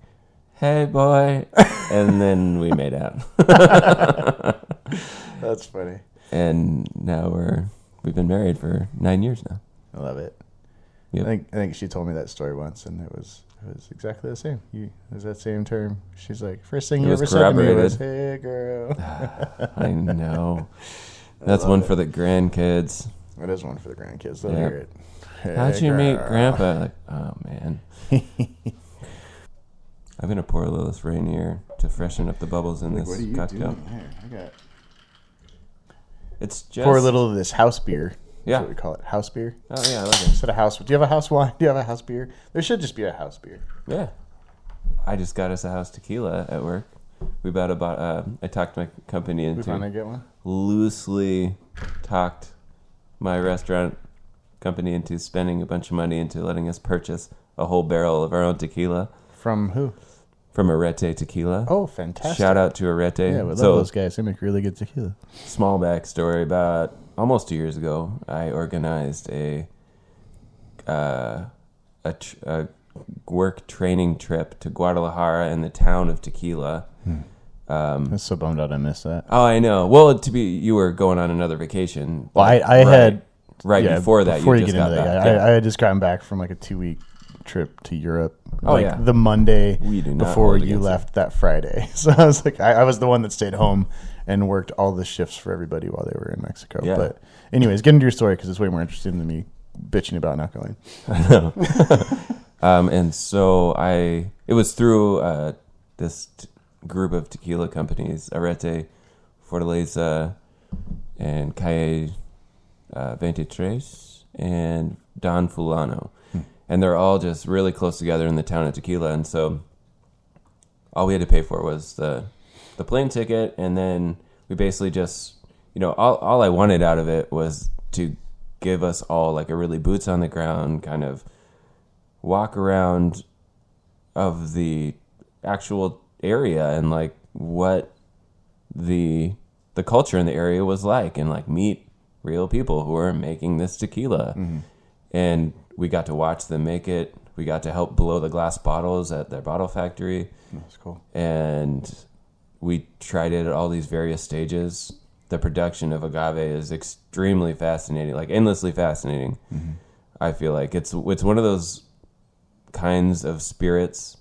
"Hey, boy," and then we made out, That's funny. and now we're we've been married for nine years now. I love it. Yep. I think I think she told me that story once, and it was it was exactly the same. You it was that same term. She's like, first thing It you ever said to me was, "Hey, girl." I know. That's one for the grandkids. That is one for the grandkids. They'll Yeah. hear it. How'd Hey, you meet. Grandpa? Like, oh man. I'm gonna pour a Lilith Rainier to freshen up the bubbles in Like, this what are you cocktail. doing here? I got It's just pour a little of this house beer. Yeah. what we call it. House beer. Oh yeah, I like it. Instead of house, do you have a house wine? Do you have a house beer? There should just be a house beer. Yeah. I just got us a house tequila at work. We about about. Uh, I talked my company We finally into get one. loosely talked my restaurant company into spending a bunch of money into letting us purchase a whole barrel of our own tequila From who? from Arette Tequila. Oh, fantastic! Shout out to Arete. Yeah, we love so those guys. They make really good tequila. small backstory about almost two years ago i organized a uh, a, tr- a work training trip to guadalajara and the town of tequila I'm so bummed out I missed that. oh i know well to be you were going on another vacation Well, I, I right- had right yeah, before that Before you, you, just get got into that, yeah, yeah. I, I had just gotten back from like a two week trip to Europe. Oh, like yeah. the Monday We do not before you against it. left that Friday. So I was like, I, I was the one that stayed home and worked all the shifts for everybody while they were in Mexico. Yeah. But anyways, get into your story because it's way more interesting than me bitching about not going. um, and so i it was through uh, this t- group of tequila companies Arette fortaleza and calle uh, 23 and Don Fulano. And they're all just really close together in the town of Tequila. And so all we had to pay for was the, the plane ticket. And then we basically just, you know, all, all I wanted out of it was to give us all like a really boots on the ground kind of walk around of the actual area and like what the the culture in the area was like and like meet real people who are making this tequila mm-hmm. and we got to watch them make it we got to help blow the glass bottles at their bottle factory That's cool. and we tried it at all these various stages the production of agave is extremely fascinating like endlessly fascinating i feel like it's it's one of those kinds of spirits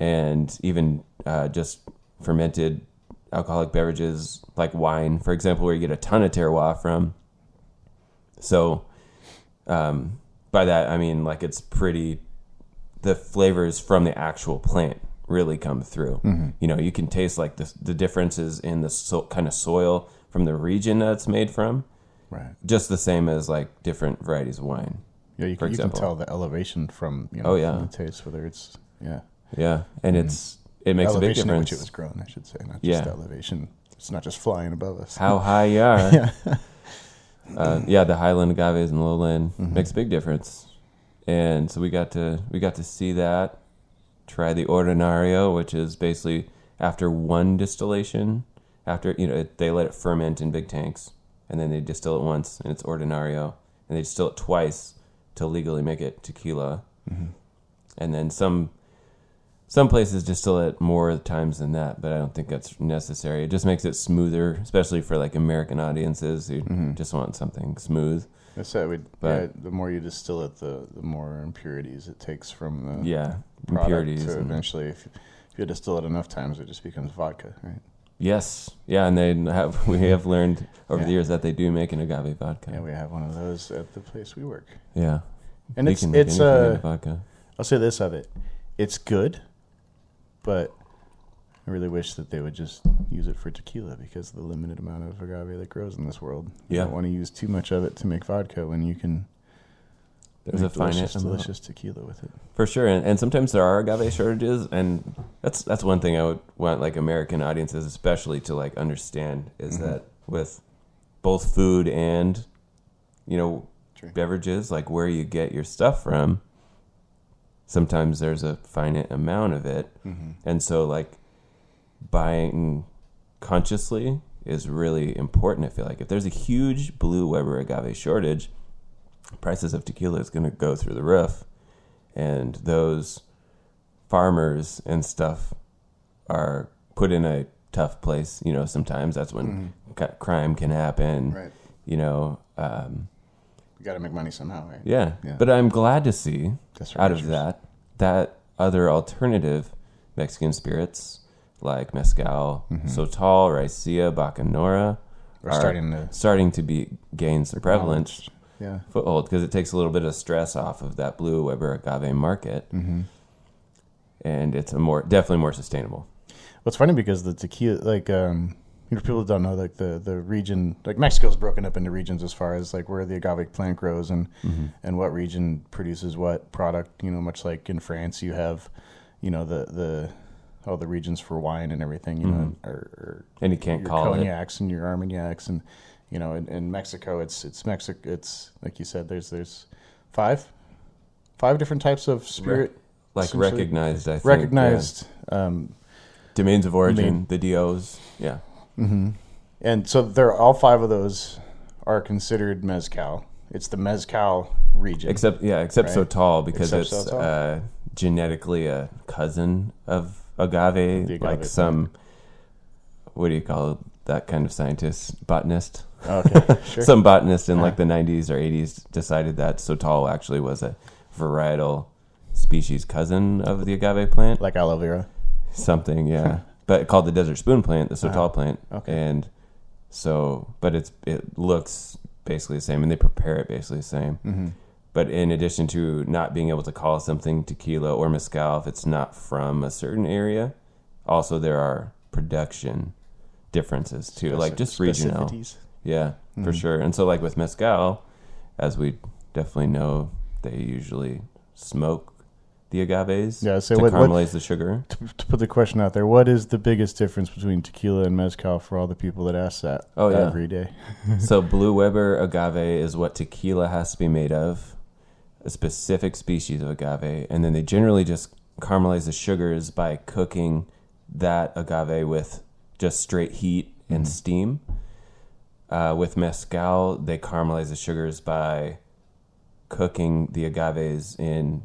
and even uh, just fermented alcoholic beverages like wine, for example, where you get a ton of terroir from. So, um, by that I mean like it's pretty. The flavors from the actual plant really come through. Mm-hmm. You know, you can taste like the the differences in the so, kind of soil from the region that it's made from, Right. just the same as like different varieties of wine. Yeah, you, can, you can tell the elevation from you know Oh, yeah. the taste, whether it's yeah Yeah, and mm-hmm. it's it makes a big elevation at which difference. it was grown. I should say, not just Yeah. elevation. It's not just flying above us. how high you are. uh, yeah, the highland agaves and lowland mm-hmm. makes a big difference. And so we got to we got to see that. Try the ordinario, which is basically after one distillation, after you know it, they let it ferment in big tanks and then they distill it once, and it's ordinario, and they distill it twice to legally make it tequila, mm-hmm. and then some some places distill it more times than that, but I don't think that's necessary. It just makes it smoother, especially for like American audiences who mm-hmm. just want something smooth. That's it. We, But- yeah, the more you distill it, the the more impurities it takes from the Yeah, impurities. and- eventually, if, if you distill it enough times, it just becomes vodka, right? yes, yeah, and they have we have learned over the years that they do make an agave vodka. Yeah, we have one of those at the place we work, Yeah, and They it's it's out uh, vodka. I'll say this of it, it's good, but I really wish that they would just use it for tequila because of the limited amount of agave that grows in this world. You Yeah. don't want to use too much of it to make vodka when you can There's a make finite delicious, amount. delicious tequila with it. For sure, and, and sometimes there are agave shortages, and that's that's one thing I would want like American audiences, especially, to like understand is Mm-hmm. that with both food and you know True. beverages, like where you get your stuff from, sometimes there's a finite amount of it, Mm-hmm. and so like buying consciously is really important. I feel like if there's a huge blue Weber agave shortage, prices of tequila is going to go through the roof, and those farmers and stuff are put in a tough place. You know, sometimes that's when ca- crime can happen. Right. You know, um, You got to make money somehow, right? yeah. Yeah. But I'm glad to see out of that that other alternative Mexican spirits like mezcal, Sotol, Raicilla, Bacanora We're starting to starting to be gain some prevalence Yeah. foothold because it takes a little bit of stress off of that blue Weber agave market, Mm-hmm. and it's a more definitely more sustainable. Well, it's funny because the tequila, like, um, you know, people don't know, like the the region, like Mexico's broken up into regions as far as like where the agave plant grows and and what region produces what product. You know, much like in France, you have, you know, the the all the regions for wine and everything. You know, are, are And you can't your call it cognacs and your armagnacs and you know, in, in Mexico, it's it's Mexico. It's like you said, there's there's five five different types of spirit like recognized. I think recognized. Um, domains of origin, the DOs. Yeah, And so they're all five of those are considered mezcal. It's the mezcal region. except yeah, except Sotol because Except it's Sotol. uh, genetically a cousin of agave, agave like plant. some. What do you call that kind of scientist? Botanist. okay, sure. Some botanist in like the 90s or 80s decided that Sotol actually was a varietal species cousin of the agave plant. like aloe vera. Something, yeah. but called the desert spoon plant, the Sotol plant. Uh-huh. Okay. And so, but it's it looks basically the same, and they prepare it basically the same. Mm-hmm. But in addition to not being able to call something tequila or mezcal if it's not from a certain area, also there are production differences too, like just regional. Yeah, for Mm-hmm. sure. And so, like with mezcal, as we definitely know, they usually smoke the agaves Yeah, so to what- what- caramelize the sugar. To, to put the question out there, what is the biggest difference between tequila and mezcal for all the people that ask that Oh, yeah. every day? so, Blue Weber agave is what tequila has to be made of, a specific species of agave, and then they generally just caramelize the sugars by cooking that agave with just straight heat and steam. Uh, with mezcal, they caramelize the sugars by cooking the agaves in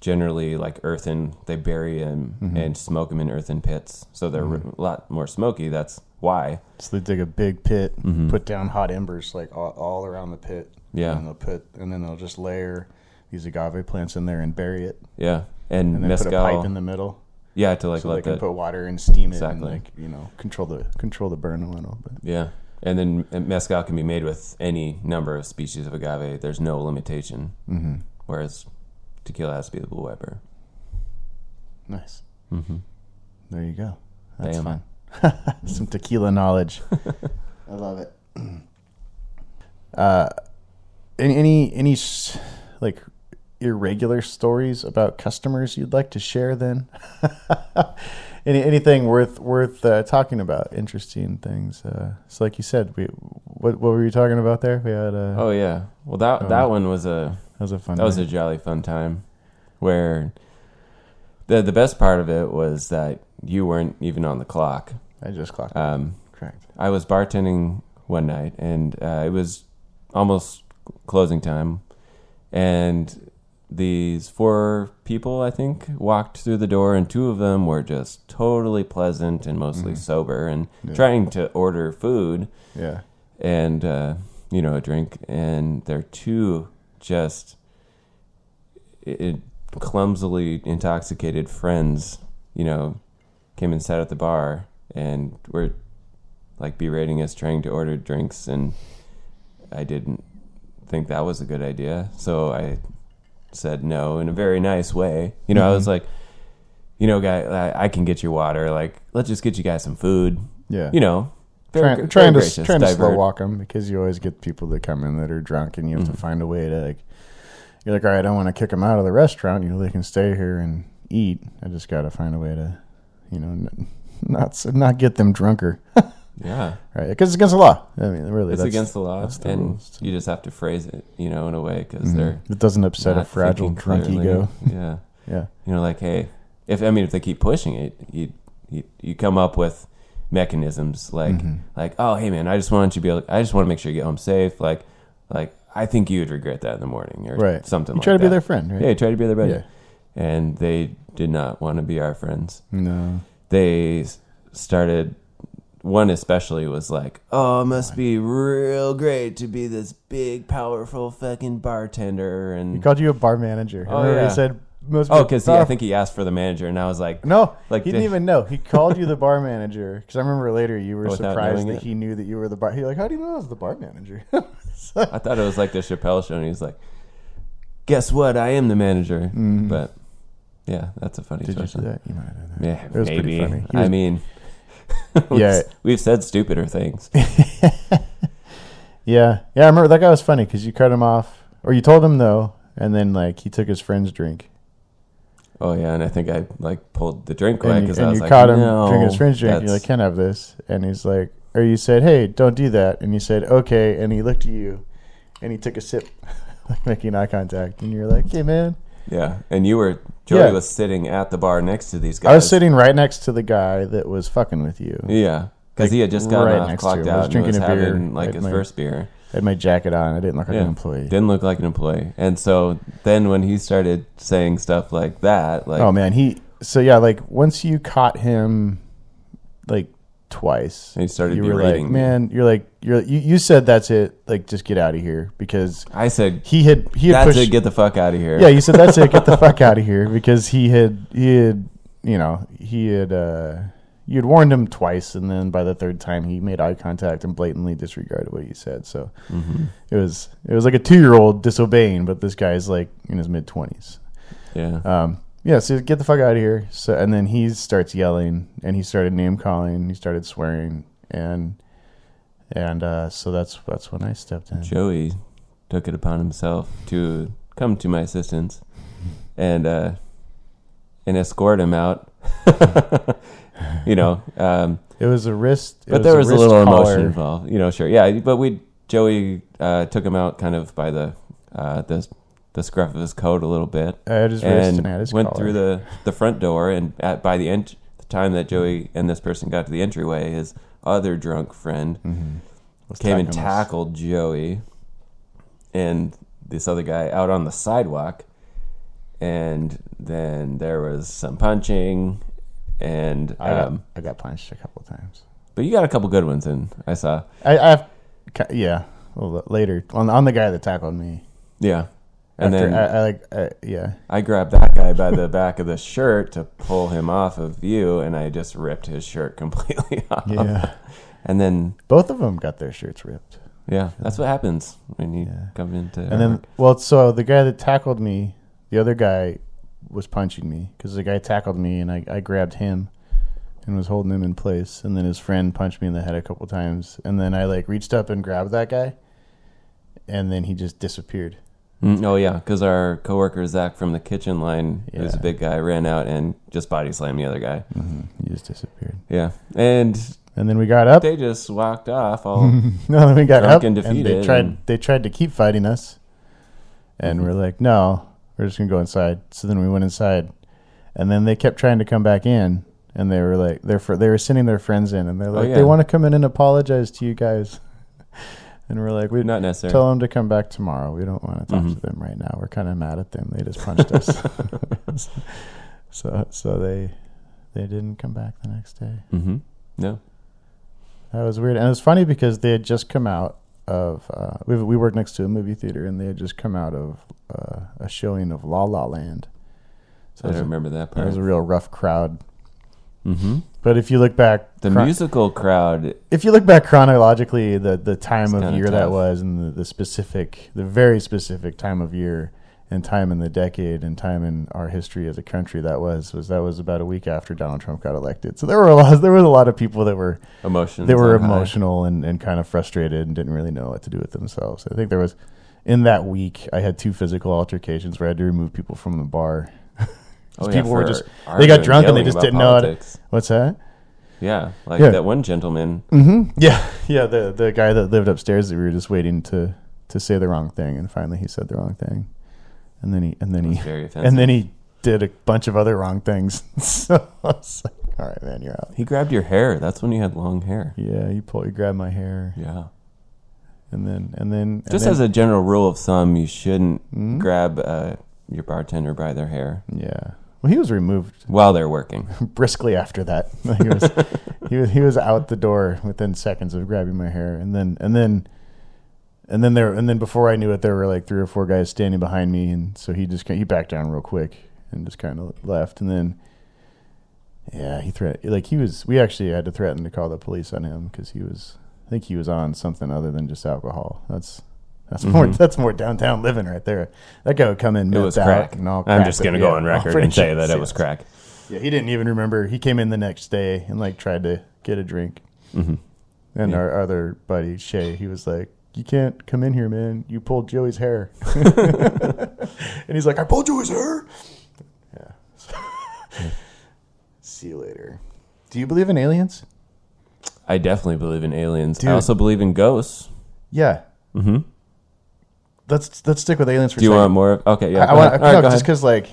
generally like earthen. They bury them and smoke them in earthen pits, so they're a lot more smoky. That's why. So they dig a big pit, Mm-hmm. put down hot embers like all, all around the pit. Yeah. and they'll put, and then they'll just layer these agave plants in there and bury it, Yeah, and, and then mezcal. put a pipe in the middle yeah, to like so they can put water and steam it Exactly. and like you know control the control the burn a little bit. yeah, and then mezcal can be made with any number of species of agave. There's no limitation. Mm-hmm. Whereas tequila has to be the Blue Weber. Nice. Mm-hmm. There you go. That's Bam. fun. Some tequila knowledge. I love it. Uh, any any any like irregular stories about customers you'd like to share? Then, any anything worth worth uh, talking about? Interesting things. Uh, so, like you said, we what what were you talking about there? We had uh, Oh yeah, well that that one was a that was a fun. that was a jolly fun time, where the the best part of it was that you weren't even on the clock. I just clocked. Um, Correct. I was bartending one night, and uh, it was almost closing time, and these four people, I think, walked through the door, and two of them were just totally pleasant and mostly sober, and trying to order food Yeah. and uh, you know a drink, and their two just it, clumsily intoxicated friends, you know, came and sat at the bar and were like berating us trying to order drinks, and I didn't think that was a good idea, so I said no in a very nice way. You know, I was like, you know, guy, I, I can get you water. Like, let's just get you guys some food. Yeah. You know, very, Trying, very trying to gracious, trying to slow walk them because you always get people that come in that are drunk and you Mm-hmm. have to find a way to like. You're like, all right, I don't want to kick them out of the restaurant. You know, they can stay here and eat. I just got to find a way to, you know, not not get them drunker, Yeah. right? Because it's against the law. I mean, really, it's against the law, the and rules. you just have to phrase it, you know, in a way because Mhm. they're It doesn't upset a fragile drunk clearly. ego. Yeah, Yeah, you know, like hey, if I mean, if they keep pushing it, you you, you come up with mechanisms like Mm-hmm. like oh hey man, I just want you to be able, I just want to make sure you get home safe. Like like I think you would regret that in the morning or right. something. Like that. You like try to be their friend, right? Yeah, you try to be their buddy, Yeah. and they did not want to be our friends. No. they started one especially was like oh it must be real great to be this big powerful fucking bartender And He called you a bar manager. Oh, Remember yeah. he said most oh because i think he asked for the manager and i was like No, Like he didn't even know. He called you the bar manager because I remember later you were Without surprised that it? he knew that you were the bar. He like, how do you know I was the bar manager? i thought it was like the chappelle show and he's like guess what i am the manager but yeah that's a funny Mm. Did you see that? You might have done that. yeah It was pretty maybe funny. He i mean Yeah. we've said stupider things Yeah, yeah. I remember that guy was funny because you cut him off, or you told him no, and then like he took his friend's drink, oh yeah and i think i like pulled the drink away because i was you like caught him no, drinking his friend's drink. You're like, can't have this, and he's like, or you said, hey, don't do that, and you said, okay, and he looked at you, and he took a sip, like making eye contact, and you're like, hey man, Yeah, and you were Joey Yeah. was sitting at the bar next to these guys. I was sitting right next to the guy that was fucking with you. Yeah, because he had just gotten right off, next to clocked him. I was out, and drinking was a beer having like at his my- first beer. I had my jacket on. I didn't look like an employee. didn't look like an employee. And so then when he started saying stuff like that, like oh man, he. So yeah, like once you caught him, like twice, he started you were like, me. man, you're like, you're you, you said that's it. Like just get out of here because I said, he had he had "That's pushed. it, get the fuck out of here." yeah, you said that's it. Get the fuck out of here because he had he had you know he had uh you had warned him twice and then by the third time he made eye contact and blatantly disregarded what you said. So Mhm. it was it was like a two year old disobeying, but this guy's like in his mid twenties. yeah. Um, yeah, so get the fuck out of here. So and then he starts yelling and he started name calling. He started swearing and and uh, so that's that's when I stepped in. Joey took it upon himself to come to my assistance and uh, and escort him out. you know, um, It was a wrist, but there was a wrist little collar. emotion involved. You know, sure, yeah. But we Joey uh, took him out kind of by the uh, the the scruff of his coat a little bit, I had and went collar. through the the front door. And at by the ent- the time that Joey and this person got to the entryway, his other drunk friend Mhm. Came and tackling us. tackled Joey and this other guy out on the sidewalk. And then there was some punching, and I got, um, I got punched a couple of times. but you got a couple good ones and I saw, I, I've, yeah, later on on the guy that tackled me. yeah. And After, then I, I, I like, uh, yeah, grabbed that guy by the back of the shirt to pull him off of you, and I just ripped his shirt completely off. yeah. And then, Both of them got their shirts ripped. yeah, that's what happens when you Yeah. come into. And then, well, so the guy that tackled me, the other guy was punching me because the guy tackled me and I, I grabbed him and was holding him in place. And then his friend punched me in the head a couple times. And then I like reached up and grabbed that guy. And then he just disappeared. Mm, oh yeah, because our coworker Zach from the kitchen line, who's a big guy, ran out and just body slammed the other guy. hmm He just disappeared. Yeah, and And then we got up. they just walked off. All no, then we got up and and, they tried. and- They tried to keep fighting us, and Mhm. we're like, no, we're just gonna go inside. So then we went inside, and then they kept trying to come back in, and they were like, they're they were sending their friends in, and they're like, Oh, yeah. they want to come in and apologize to you guys. and we're like, we Not necessary. tell them to come back tomorrow. We don't want to talk Mhm. to them right now. We're kind of mad at them. They just punched us. so so they they didn't come back the next day. Mm-hmm. No. That was weird, and it was funny because they had just come out of uh, we we worked next to a movie theater, and they had just come out of uh, a showing of La La Land. So I don't remember that part. it was a real rough crowd. mm-hmm. But if you look back, The chron- musical crowd. if you look back chronologically, the the time of year that was, and the, the specific, the very specific time of year, and time in the decade, and time in our history as a country that was was that was about a week after Donald Trump got elected. So there were a lot, there was a lot of people that were Emotions. they were emotional and, and kind of frustrated and didn't really know what to do with themselves. I think there was in that week I had two physical altercations where I had to remove people from the bar. Oh, people were just- they got drunk and they just didn't know how to- politics. What's that? Yeah, like Yeah. that one gentleman. Mm-hmm. Yeah, yeah. The the guy that lived upstairs that we were just waiting to to say the wrong thing, and finally he said the wrong thing, and then he and then he very and then he did a bunch of other wrong things. so I was like, all right, man, you're out. He grabbed your hair. That's when you had long hair. Yeah, you pull, you grab my hair, Yeah. and then and then and Just then, as a general rule of thumb, you shouldn't Mhm. grab uh, your bartender by their hair yeah. Well, he was removed while they're working. briskly after that. he was he was he was out the door within seconds of grabbing my hair, and then and then and then there and then before I knew it, there were like three or four guys standing behind me, and so he just he backed down real quick and just kind of left, and then yeah, he threat like he was. We actually had to threaten to call the police on him because he was. I think he was on something other than just alcohol. That's. That's more. Mhm. That's more downtown living right there. That guy would come in. It was crack. And all I'm just gonna Yeah, go on record and say that it was crack. Yeah, he didn't even remember. He came in the next day and like tried to get a drink. hmm And Yeah. our other buddy Shay, he was like, "You can't come in here, man. You pulled Joey's hair." and he's like, "I pulled Joey's hair." Yeah. See you later. Do you believe in aliens? I definitely believe in aliens. Dude. I also believe in ghosts. Yeah. hmm Let's let's stick with aliens for Do you a second. want more? Okay, yeah. I, I go want ahead. no, right, go just ahead. because like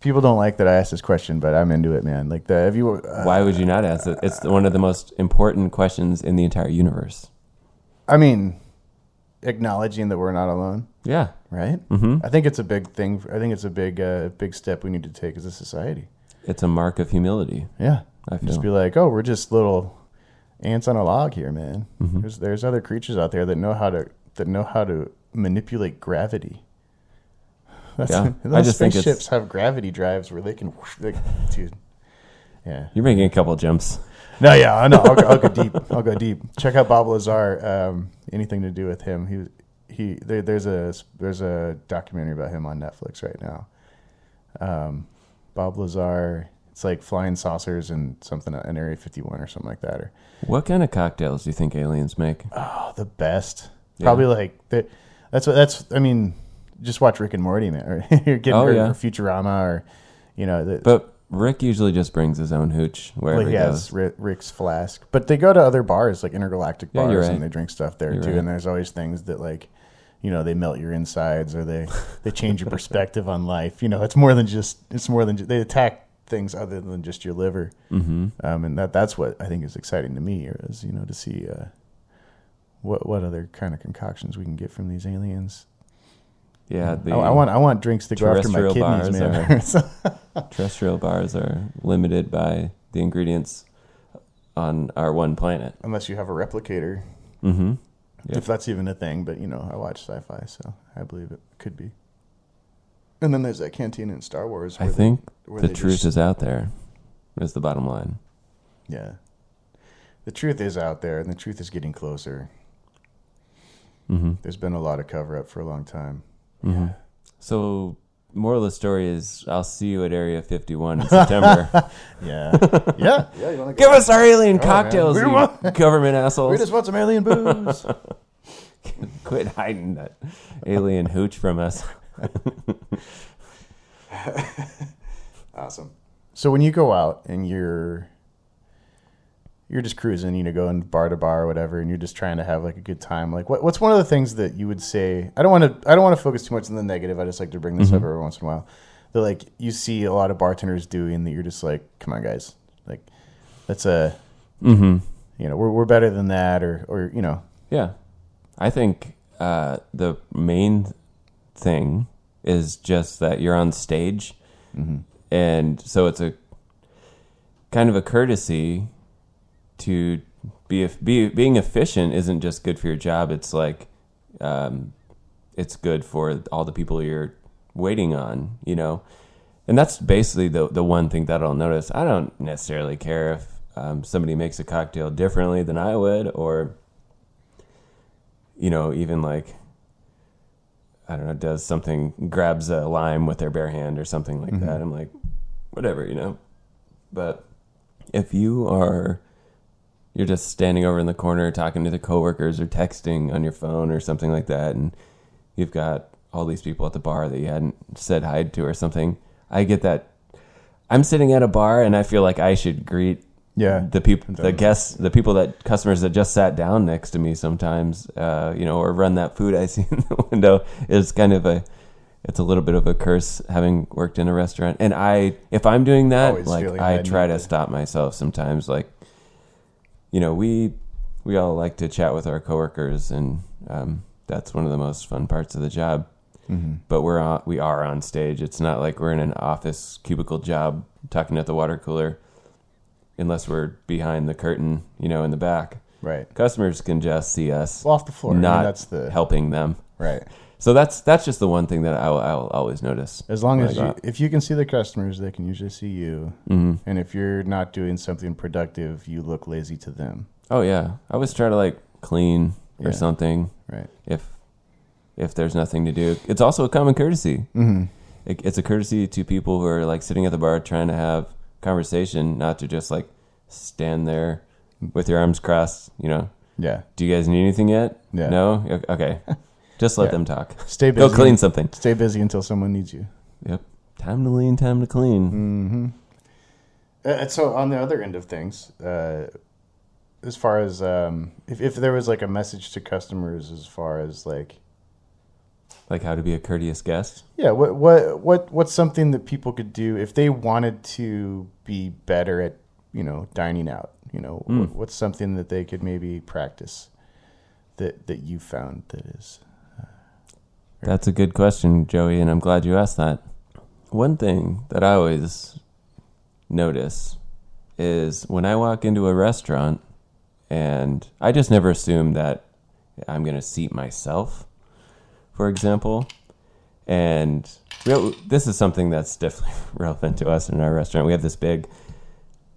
people don't like that I asked this question, but I'm into it, man. Like the have you? Uh, Why would you not ask it? It's one of the most important questions in the entire universe. I mean, acknowledging that we're not alone, Yeah. right? hmm I think it's a big thing. I think it's a big, uh, big step we need to take as a society. It's a mark of humility. Yeah, I feel. just be like, oh, we're just little ants on a log here, man. Mhm. There's there's other creatures out there that know how to that know how to manipulate gravity. That's, Yeah, those I just think it's- spaceships have gravity drives where they can, they, dude. Yeah. You're making a couple jumps. No, yeah, I know. I'll, go- I'll go deep. I'll go deep. Check out Bob Lazar. Um, anything to do with him? He was he. There, there's a there's a documentary about him on Netflix right now. Um, Bob Lazar. It's like flying saucers and something in Area 51 or something like that. Or What kind of cocktails do you think aliens make? oh, the best. Yeah. Probably like the, that's what that's. I mean, just watch Rick and Morty, man. Or you're getting Oh, or, yeah. or Futurama, or you know, the, But Rick usually just brings his own hooch wherever Well, he goes. Ri- Rick's flask, but they go to other bars like intergalactic bars you're and they drink stuff there You're too. right. And there's always things that like, you know, they melt your insides or they they change your perspective on life. You know, it's more than just it's more than ju- they attack things other than just your liver. hmm Um, and that that's what I think is exciting to me is you know to see uh, what what other kind of concoctions we can get from these aliens. Yeah, the I, I want I want drinks to go after my kidneys, man. terrestrial bars are limited by the ingredients on our one planet. Unless you have a replicator. hmm Yeah. if that's even a thing. But you know, I watch sci-fi, so I believe it could be. And then there's that canteen in Star Wars. I where they- think where the truth just- is out there. Is the bottom line. yeah, the truth is out there, and the truth is getting closer. Hmm There's been a lot of cover up for a long time. hmm So, moral of the story is, I'll see you at Area 51 in September. Yeah, yeah, yeah. You want to Give us our alien All right, cocktails, you want- government assholes. We just want some alien booze. Quit hiding that alien hooch from us. awesome. So when you go out and you're you're just cruising, you know, going bar to bar or whatever, and you're just trying to have like a good time. Like, what, what's one of the things that you would say? I don't want to. I don't want to focus too much on the negative. I just like to bring this up every once in a while. That like you see a lot of bartenders doing that. You're just like, come on, guys. Like, that's a hmm you know, we're we're better than that, or or you know, Yeah. I think uh, the main thing is just that you're on stage, and so it's a kind of a courtesy to be, be being efficient isn't just good for your job. It's like um, it's good for all the people you're waiting on, you know. And that's basically the the one thing that I'll notice. I don't necessarily care if um, somebody makes a cocktail differently than I would, or you know, even like I don't know, does something grabs a lime with their bare hand or something like that. I'm like, whatever, you know. But if you are you're just standing over in the corner talking to the coworkers or texting on your phone or something like that and you've got all these people at the bar that you hadn't said hi to or something. I get that. I'm sitting at a bar and i feel like i should greet Yeah. the people the guests the people that customers that just sat down next to me sometimes uh, you know or run that food i see in the window. Is kind of a it's a little bit of a curse having worked in a restaurant. And i if i'm doing that Always like i try to to- stop myself sometimes like you know we we all like to chat with our coworkers and um, that's one of the most fun parts of the job Mm-hmm. but we're on, we are on stage it's not like we're in an office cubicle job talking at the water cooler unless we're behind the curtain you know in the back Right. customers can just see us Well, off the floor. I mean, not that's the helping them right. So that's that's just the one thing that I'll, I'll always notice As long as you, if you can see the customers, they can usually see you. Mhm. And if you're not doing something productive, you look lazy to them. oh yeah i always try to like clean or Yeah. something Right. if if there's nothing to do. It's also a common courtesy. Mm-hmm. It, it's a courtesy to people who are like sitting at the bar trying to have conversation, not to just like stand there with your arms crossed. You know, Yeah. do you guys need anything yet? Yeah. No. Okay. Just let Yeah. them talk. Stay busy. Go clean something. Stay busy until someone needs you. Yep. Time to lean. Time to clean. Mm-hmm. And so on the other end of things, uh, as far as um, if if there was like a message to customers, as far as like Like how to be a courteous guest. yeah, what what what what's something that people could do if they wanted to be better at you know dining out? You know, Mm. what, what's something that they could maybe practice that that you found that is That's a good question, Joey, and I'm glad you asked that. One thing that I always notice is when I walk into a restaurant and I just never assume that I'm going to seat myself, for example. And we- this is something that's definitely relevant to us in our restaurant. We have this big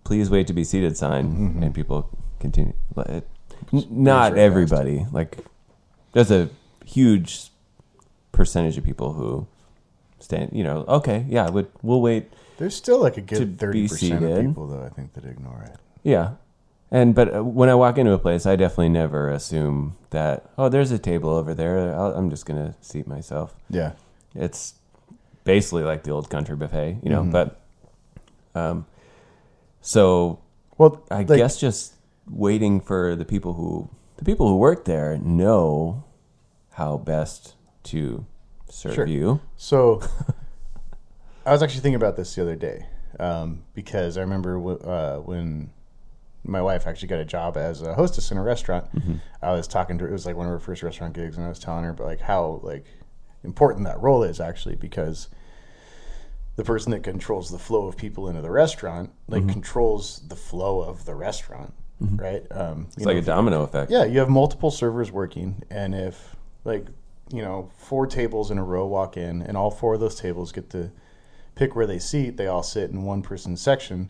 "Please wait to be seated" sign, mm-hmm. and people continue. It, not everybody. Like, there's a huge percentage of people who stand. You know, okay, yeah, would we'll wait. there's still like a good thirty percent of people though I think that ignore it. Yeah. And but uh, when I walk into a place, I definitely never assume that oh, there's a table over there. I'll, I'm just gonna seat myself. Yeah, It's basically like the old country buffet, you know. Mhm. But um, so well, I like, guess just waiting for the people who the people who work there know how best to serve Sure. you. So, I was actually thinking about this the other day um, because I remember w- uh, when my wife actually got a job as a hostess in a restaurant. I was talking to her. It was like one of her first restaurant gigs, and I was telling her about like how like important that role is actually because the person that controls the flow of people into the restaurant like controls the flow of the restaurant, right? Um, It's like a domino effect. yeah, you have multiple servers working, and if like you know four tables in a row walk in, and all four of those tables get to pick where they seat, they all sit in one person's section.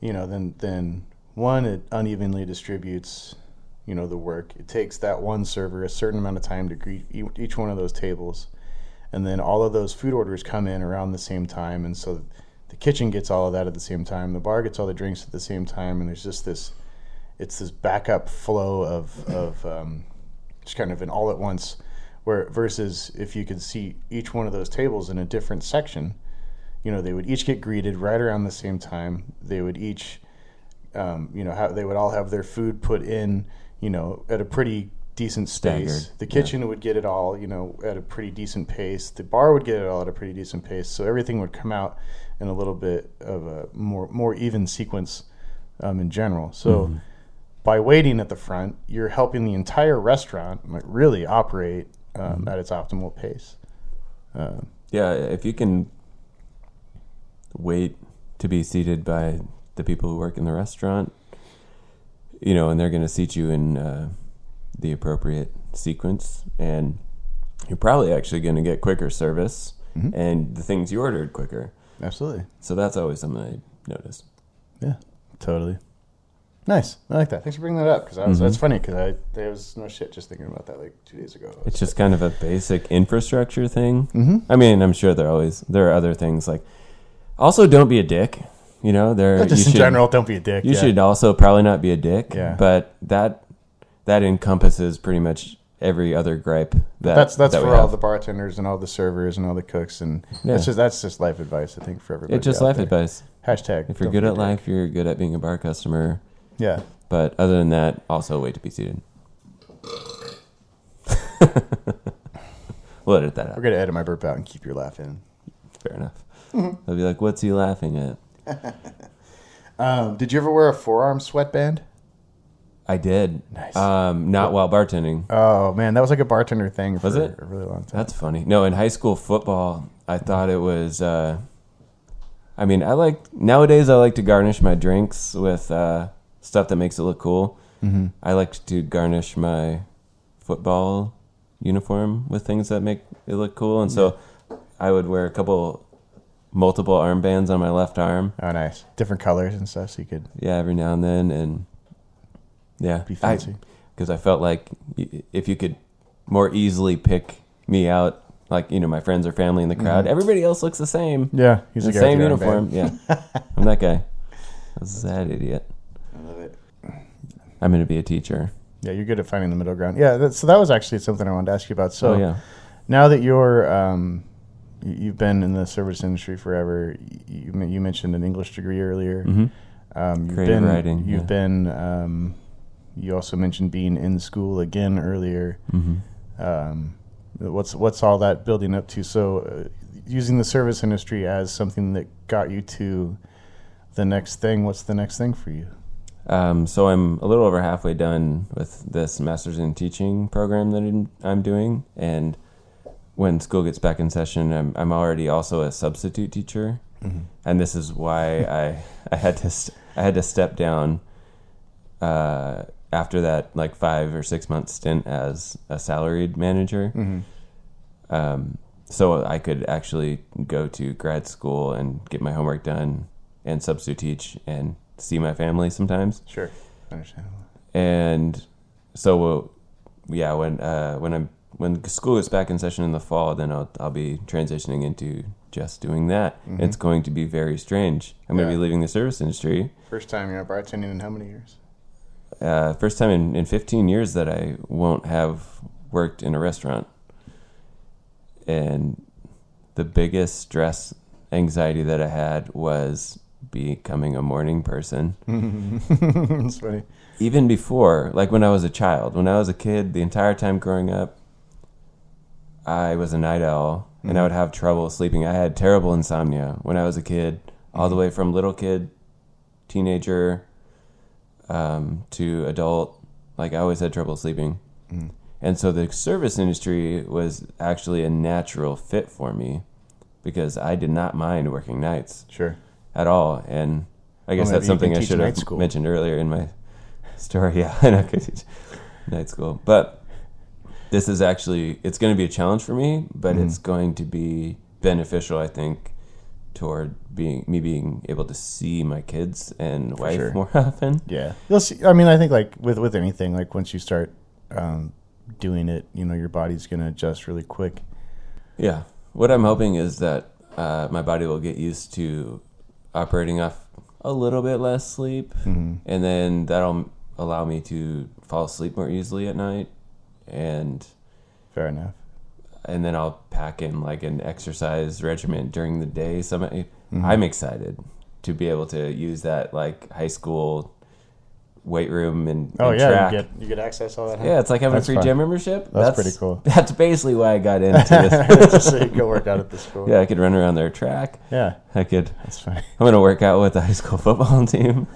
You know, then then one it unevenly distributes. You know the work. It takes that one server a certain amount of time to greet each one of those tables, and then all of those food orders come in around the same time, and so the kitchen gets all of that at the same time. The bar gets all the drinks at the same time, and there's just this it's this backup flow of of um, just kind of an all at once. Where versus if you could see each one of those tables in a different section, you know, they would each get greeted right around the same time. They would each, um, you know, have, they would all have their food put in, you know, at a pretty decent space. The yeah. kitchen would get it all, you know, at a pretty decent pace. The bar would get it all at a pretty decent pace. So everything would come out in a little bit of a more more even sequence um, in general. So by waiting at the front, you're helping the entire restaurant like really operate um, at its optimal pace. Um, Yeah, if you can wait to be seated by the people who work in the restaurant, you know, and they're going to seat you in uh, the appropriate sequence, and you're probably actually going to get quicker service and the things you ordered quicker. absolutely. So that's always something I notice. Yeah, totally. Nice. I like that. Thanks for bringing that up because that's funny because I there was no shit just thinking about that like two days ago. It's just kind of a basic infrastructure thing. Mm-hmm. I mean, I'm sure there always there are other things like. Also, don't be a dick. You know, there. just in should- general, don't be a dick. You yeah. should also probably not be a dick. Yeah. But that that encompasses pretty much every other gripe that That's that's that for all the bartenders and all the servers and all the cooks and Yeah. that's just that's just life advice I think for everybody. It's just life there. advice. Hashtag. If you're good at life, you're good at being a bar customer. Yeah. But other than that, also wait to be seated. we'll edit that out. We're gonna edit my burp out and keep your laugh in. Fair enough. They'll be like, "What's he laughing at?" Um, did you ever wear a forearm sweatband? I did. Nice. Um, not while bartending. Oh man, that was like a bartender thing for Was it? a really long time. That's funny. No, in high school football, I thought it was. Uh, I mean, I like nowadays. I like to garnish my drinks with uh, stuff that makes it look cool. Mm-hmm. I like to garnish my football uniform with things that make it look cool, and so I would wear a couple, multiple armbands on my left arm. Oh, nice. Different colors and stuff, so you could Yeah, every now and then, and yeah, be fancy. because I felt like if you could more easily pick me out, like you know my friends or family in the crowd, everybody else looks the same. yeah, he's the the same uniform. Yeah, I'm that guy. That's that idiot. I love it. I'm going to be a teacher. Yeah, you're good at finding the middle ground. Yeah, that, so that was actually something I wanted to ask you about. So oh yeah, now that you're um, you- you've been in the service industry forever, you, you mentioned an English degree earlier. hmm Um, you've Creative been, writing, You've yeah. been. Um, you also mentioned being in school again earlier. hmm Um, what's what's all that building up to? So, uh, using the service industry as something that got you to the next thing. What's the next thing for you? Um, so I'm a little over halfway done with this master's in teaching program that I'm, doing, and when school gets back in session, I'm I'm already also a substitute teacher, and this is why I I had to st- I had to step down uh, after that like five or six month stint as a salaried manager. Um, so I could actually go to grad school and get my homework done and substitute teach and see my family sometimes. Sure, understandable. And so, yeah, when uh, when I'm when school is back in session in the fall, then I'll I'll be transitioning into just doing that. It's going to be very strange. I'm going to be leaving the service industry. First time you're bartending in how many years? Uh, first time in, in 15 years that I won't have worked in a restaurant. And the biggest stress, anxiety that I had was becoming a morning person. it's funny. even before, like when I was a child, when I was a kid, the entire time growing up, I was a night owl and I mm-hmm. would have trouble sleeping. I had terrible insomnia when I was a kid, all the mm-hmm. way from little kid, teenager, um, to adult. Like I always had trouble sleeping. Mm-hmm. And so the service industry was actually a natural fit for me because I did not mind working nights Sure. At all. And I guess maybe that's something I should have mentioned earlier in my story. Yeah, I know I could teach night school, but this is actually it's going to be a challenge for me, but Mm-hmm. it's going to be beneficial. I think toward being me being able to see my kids and wife sure. more often. Yeah, you'll see. I mean, I think like with with anything, like once you start um, doing it, you know, your body's gonna adjust really quick. Yeah. What I'm hoping is that uh, my body will get used to operating off a little bit less sleep, Mm-hmm. and then that'll allow me to fall asleep more easily at night, and Fair enough. and then I'll pack in like an exercise regimen during the day. So I'm, Mm-hmm. I'm excited to be able to use that like high school weight room and, Oh and yeah, track. you get you get access all that. huh? yeah, it's like having That's a free fun. gym membership. That's pretty cool. That's basically why I got into this. So you go work out at the school. yeah, I could run around their track. yeah, I could that's fine. I'm gonna work out with the high school football team.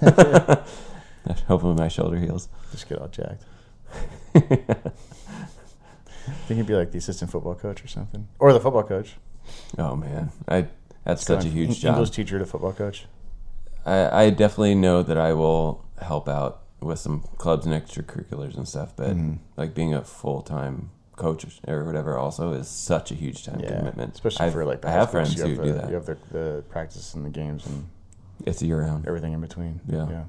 Hopefully, my shoulder heals. Just get all jacked. I think he'd be like the assistant football coach or something, or the football coach. Oh man, I that's such a huge from job. English teacher to football coach. I, I definitely know that I will help out with some clubs and extracurriculars and stuff, but Mm-hmm. like being a full time coach or whatever also is such a huge time Yeah, commitment. especially I've- for like the I have friends you who have do the, that. You have the, the practice and the games and it's year round. everything in between. Yeah. yeah.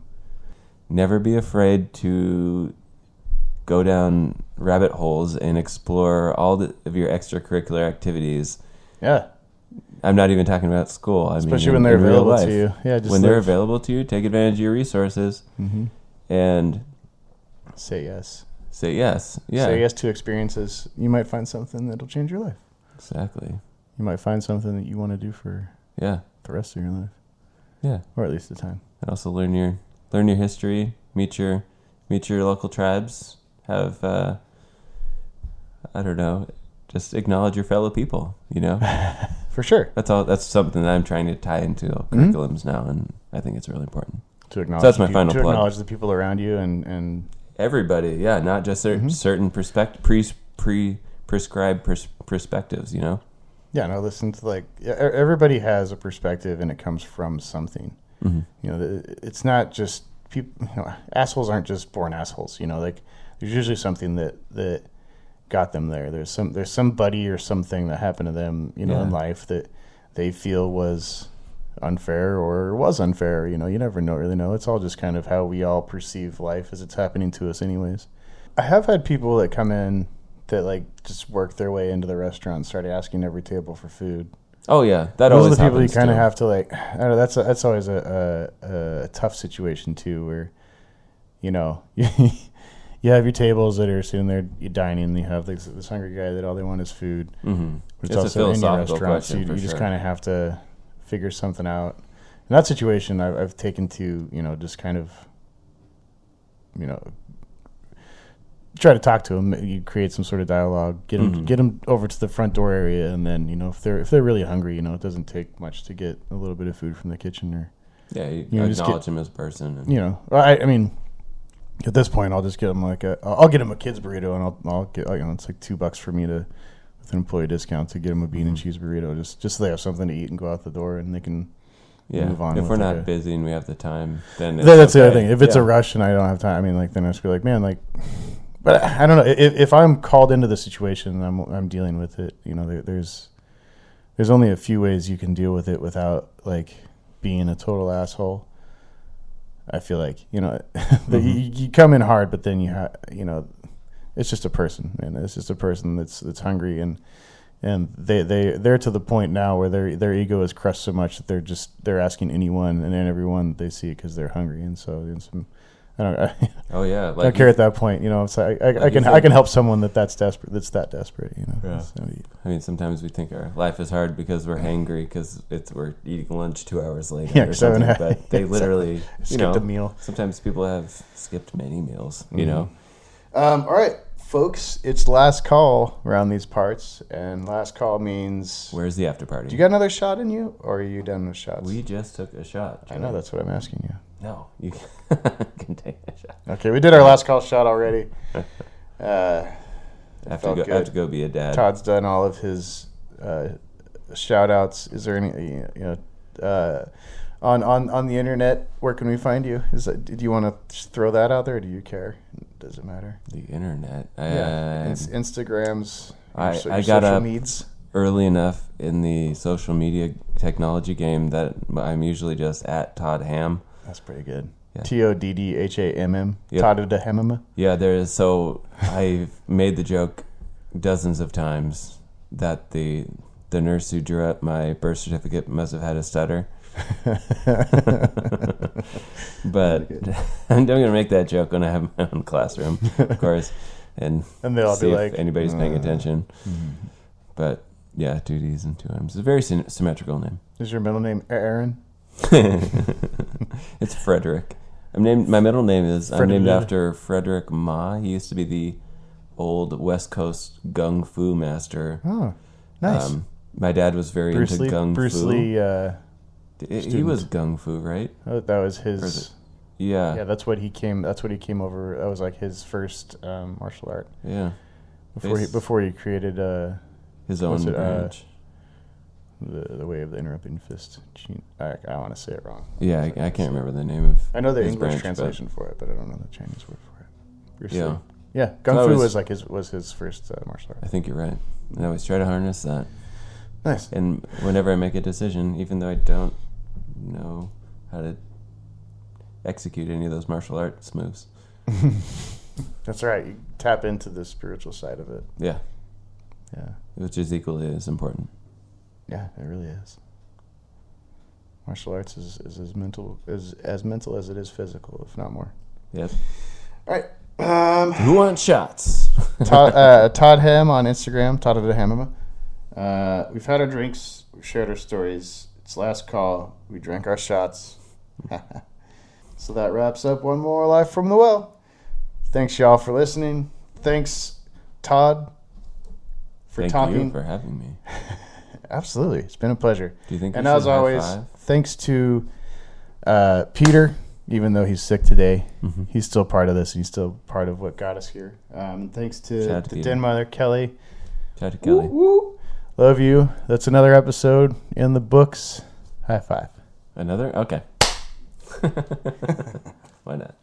Never be afraid to go down rabbit holes and explore all the, of your extracurricular activities. Yeah, I'm not even talking about school. I especially mean, when they're in real available life. to you. Yeah, just when they're available to you, take advantage of your resources hmm and Say yes. say yes. Yeah, Say yes to experiences. You might find something that'll change your life. exactly. You might find something that you want to do for Yeah, the rest of your life, yeah. or at least the time. And also learn your learn your history, meet your meet your local tribes, have uh, I don't know, just acknowledge your fellow people. You know, For sure. that's all. That's something that I'm trying to tie into Mm-hmm. curriculums now, and I think it's really important. To acknowledge that's my the, final to plug. acknowledge the people around you and and Everybody, yeah, not just cer- Mm-hmm. certain perspect pre pre prescribed pers- perspectives. You know, yeah, no, listen to like everybody has a perspective and it comes from something. mm-hmm. You know, it's not just people. You know, assholes aren't just born assholes. You know, like there's usually something that that got them there. There's some there's somebody or something that happened to them. You know, in life that they feel was unfair or was unfair. You know, you never know really know. It's all just kind of how we all perceive life as it's happening to us, anyways. I have had people that come in that like just work their way into the restaurant, and start asking every table for food. oh yeah, that Those are the people you kind of have to like. I don't know, that's a, that's always a, a, a tough situation too, where you know you have your tables that are sitting there dining, you have this, this hungry guy that all they want is food. Mhm. But It's a philosophical so question you, you just sure. kind of have to figure something out. In that situation, I've, I've taken to you know just kind of you know try to talk to them. You create some sort of dialogue, get them Mhm. get them over to the front door area, and then you know if they're if they're really hungry, you know it doesn't take much to get a little bit of food from the kitchen or Yeah, you, You know, just acknowledge him as a person. And, you know I, I mean. At this point, I'll just get them like a. I'll get them a kids burrito, and I'll I'll get you know it's like two bucks for me to, with an employee discount to get them a bean and mm-hmm. cheese burrito, just just so they have something to eat and go out the door, and they can. yeah. move on if we're like not a- busy and we have the time, then that's the other thing. If it's a rush and I don't have time, I mean, like then I just be like, man, like. But I don't know if, if I'm called into the situation, I'm I'm dealing with it. You know, there, there's there's only a few ways you can deal with it without like being a total asshole. I feel like you know that you, mm-hmm. you come in hard, but then you have you know it's just a person, and it's just a person that's that's hungry and and they they they're to the point now where their their ego is crushed so much that they're just they're asking anyone and everyone they see because they're hungry, and so it's, I don't I Oh yeah, don't care at that point, you know. It's like I, I, I can said- I can help someone that that's desperate that's that desperate, you know. Yeah. So, I mean, sometimes we think our life is hard because we're hangry because it's we're eating lunch two hours later Yeah, or 'cause I something. But they exactly. literally, you skip know, the meal. sometimes people have skipped many meals. You Mm-hmm. know, Um, all right, folks, it's last call around these parts, and last call means. where's the after party? Do you got another shot in you, or are you done with shots? we just took a shot. I know that's what I'm asking you. No, you can take a shot. Okay, we did our last call shot already. Uh, I have to go. I have to go be a dad. Todd's done all of his uh, shout outs. Is there any you know uh, on on on the internet? Where can we find you? Is that, do you want to throw that out there? or Do you care? Does it matter? The internet. yeah, Uh, Ins- Instagrams. I- your so- I got up- needs. early enough in the social media technology game that I'm usually just at Todd Hamm. That's pretty good. T O D D H A M M. Yep. Todd of the Yeah, there is. So I've made the joke dozens of times that the the nurse who drew up my birth certificate must have had a stutter. but I'm going to make that joke when I have my own classroom, of course, and And they'll see be if like, anybody's paying uh, attention. But yeah, two D's and two M's. It's a very sym- symmetrical name. Is your middle name Aaron? it's Frederick. I'm named. My middle name is. I'm named after Frederick Ma. He used to be the old West Coast gung fu master. Oh, nice. Um, my dad was very Bruce into Lee. gung Bruce fu. Lee. Uh, D- he was gung fu, right? oh, that was his. Yeah. Yeah, that's what he came. That's what he came over. That was like his first um, martial art Yeah. before he before he created uh, His own it, uh, branch. The the way of the interrupting fist. I, I want to say it wrong. yeah, I, I can't remember the name of. I know the English branch, translation for it, but I don't know the Chinese word for it. Bruce Yeah. Lee. yeah. Kung So Fu was, was- like his was his first uh, martial art. I think you're right. And I always try to harness that. Nice. And whenever I make a decision, even though I don't know how to execute any of those martial arts moves, That's right. You tap into the spiritual side of it. yeah, Yeah. which is equally as important. Yeah, it really is. Martial arts is, is as mental as as mental as it is physical, if not more. Yes. All right. Um, Who wants shots? Todd, uh, Todd Hamm on Instagram, Todd Hamama. Uh, we've had our drinks, we've shared our stories. It's last call. We drank our shots. so that wraps up one more life from the well. Thanks y'all for listening. Thanks, Todd, for Thank talking. you for having me. Absolutely, it's been a pleasure. Do you think? we And as always, five? thanks to uh, Peter. Even though he's sick today, Mm-hmm. he's still part of this. He's still part of what got us here. Um, thanks to Shout to the Peter. Den Mother Kelly. Shout out to Kelly. Woo. Love you. That's another episode in the books. High five. Another? Okay. Why not?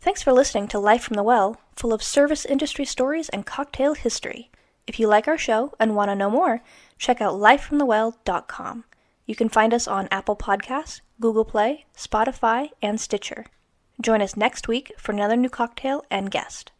Thanks for listening to Life from the Well, full of service industry stories and cocktail history. If you like our show and want to know more, check out lifefromthewell.com. You can find us on Apple Podcasts, Google Play, Spotify, and Stitcher. Join us next week for another new cocktail and guest.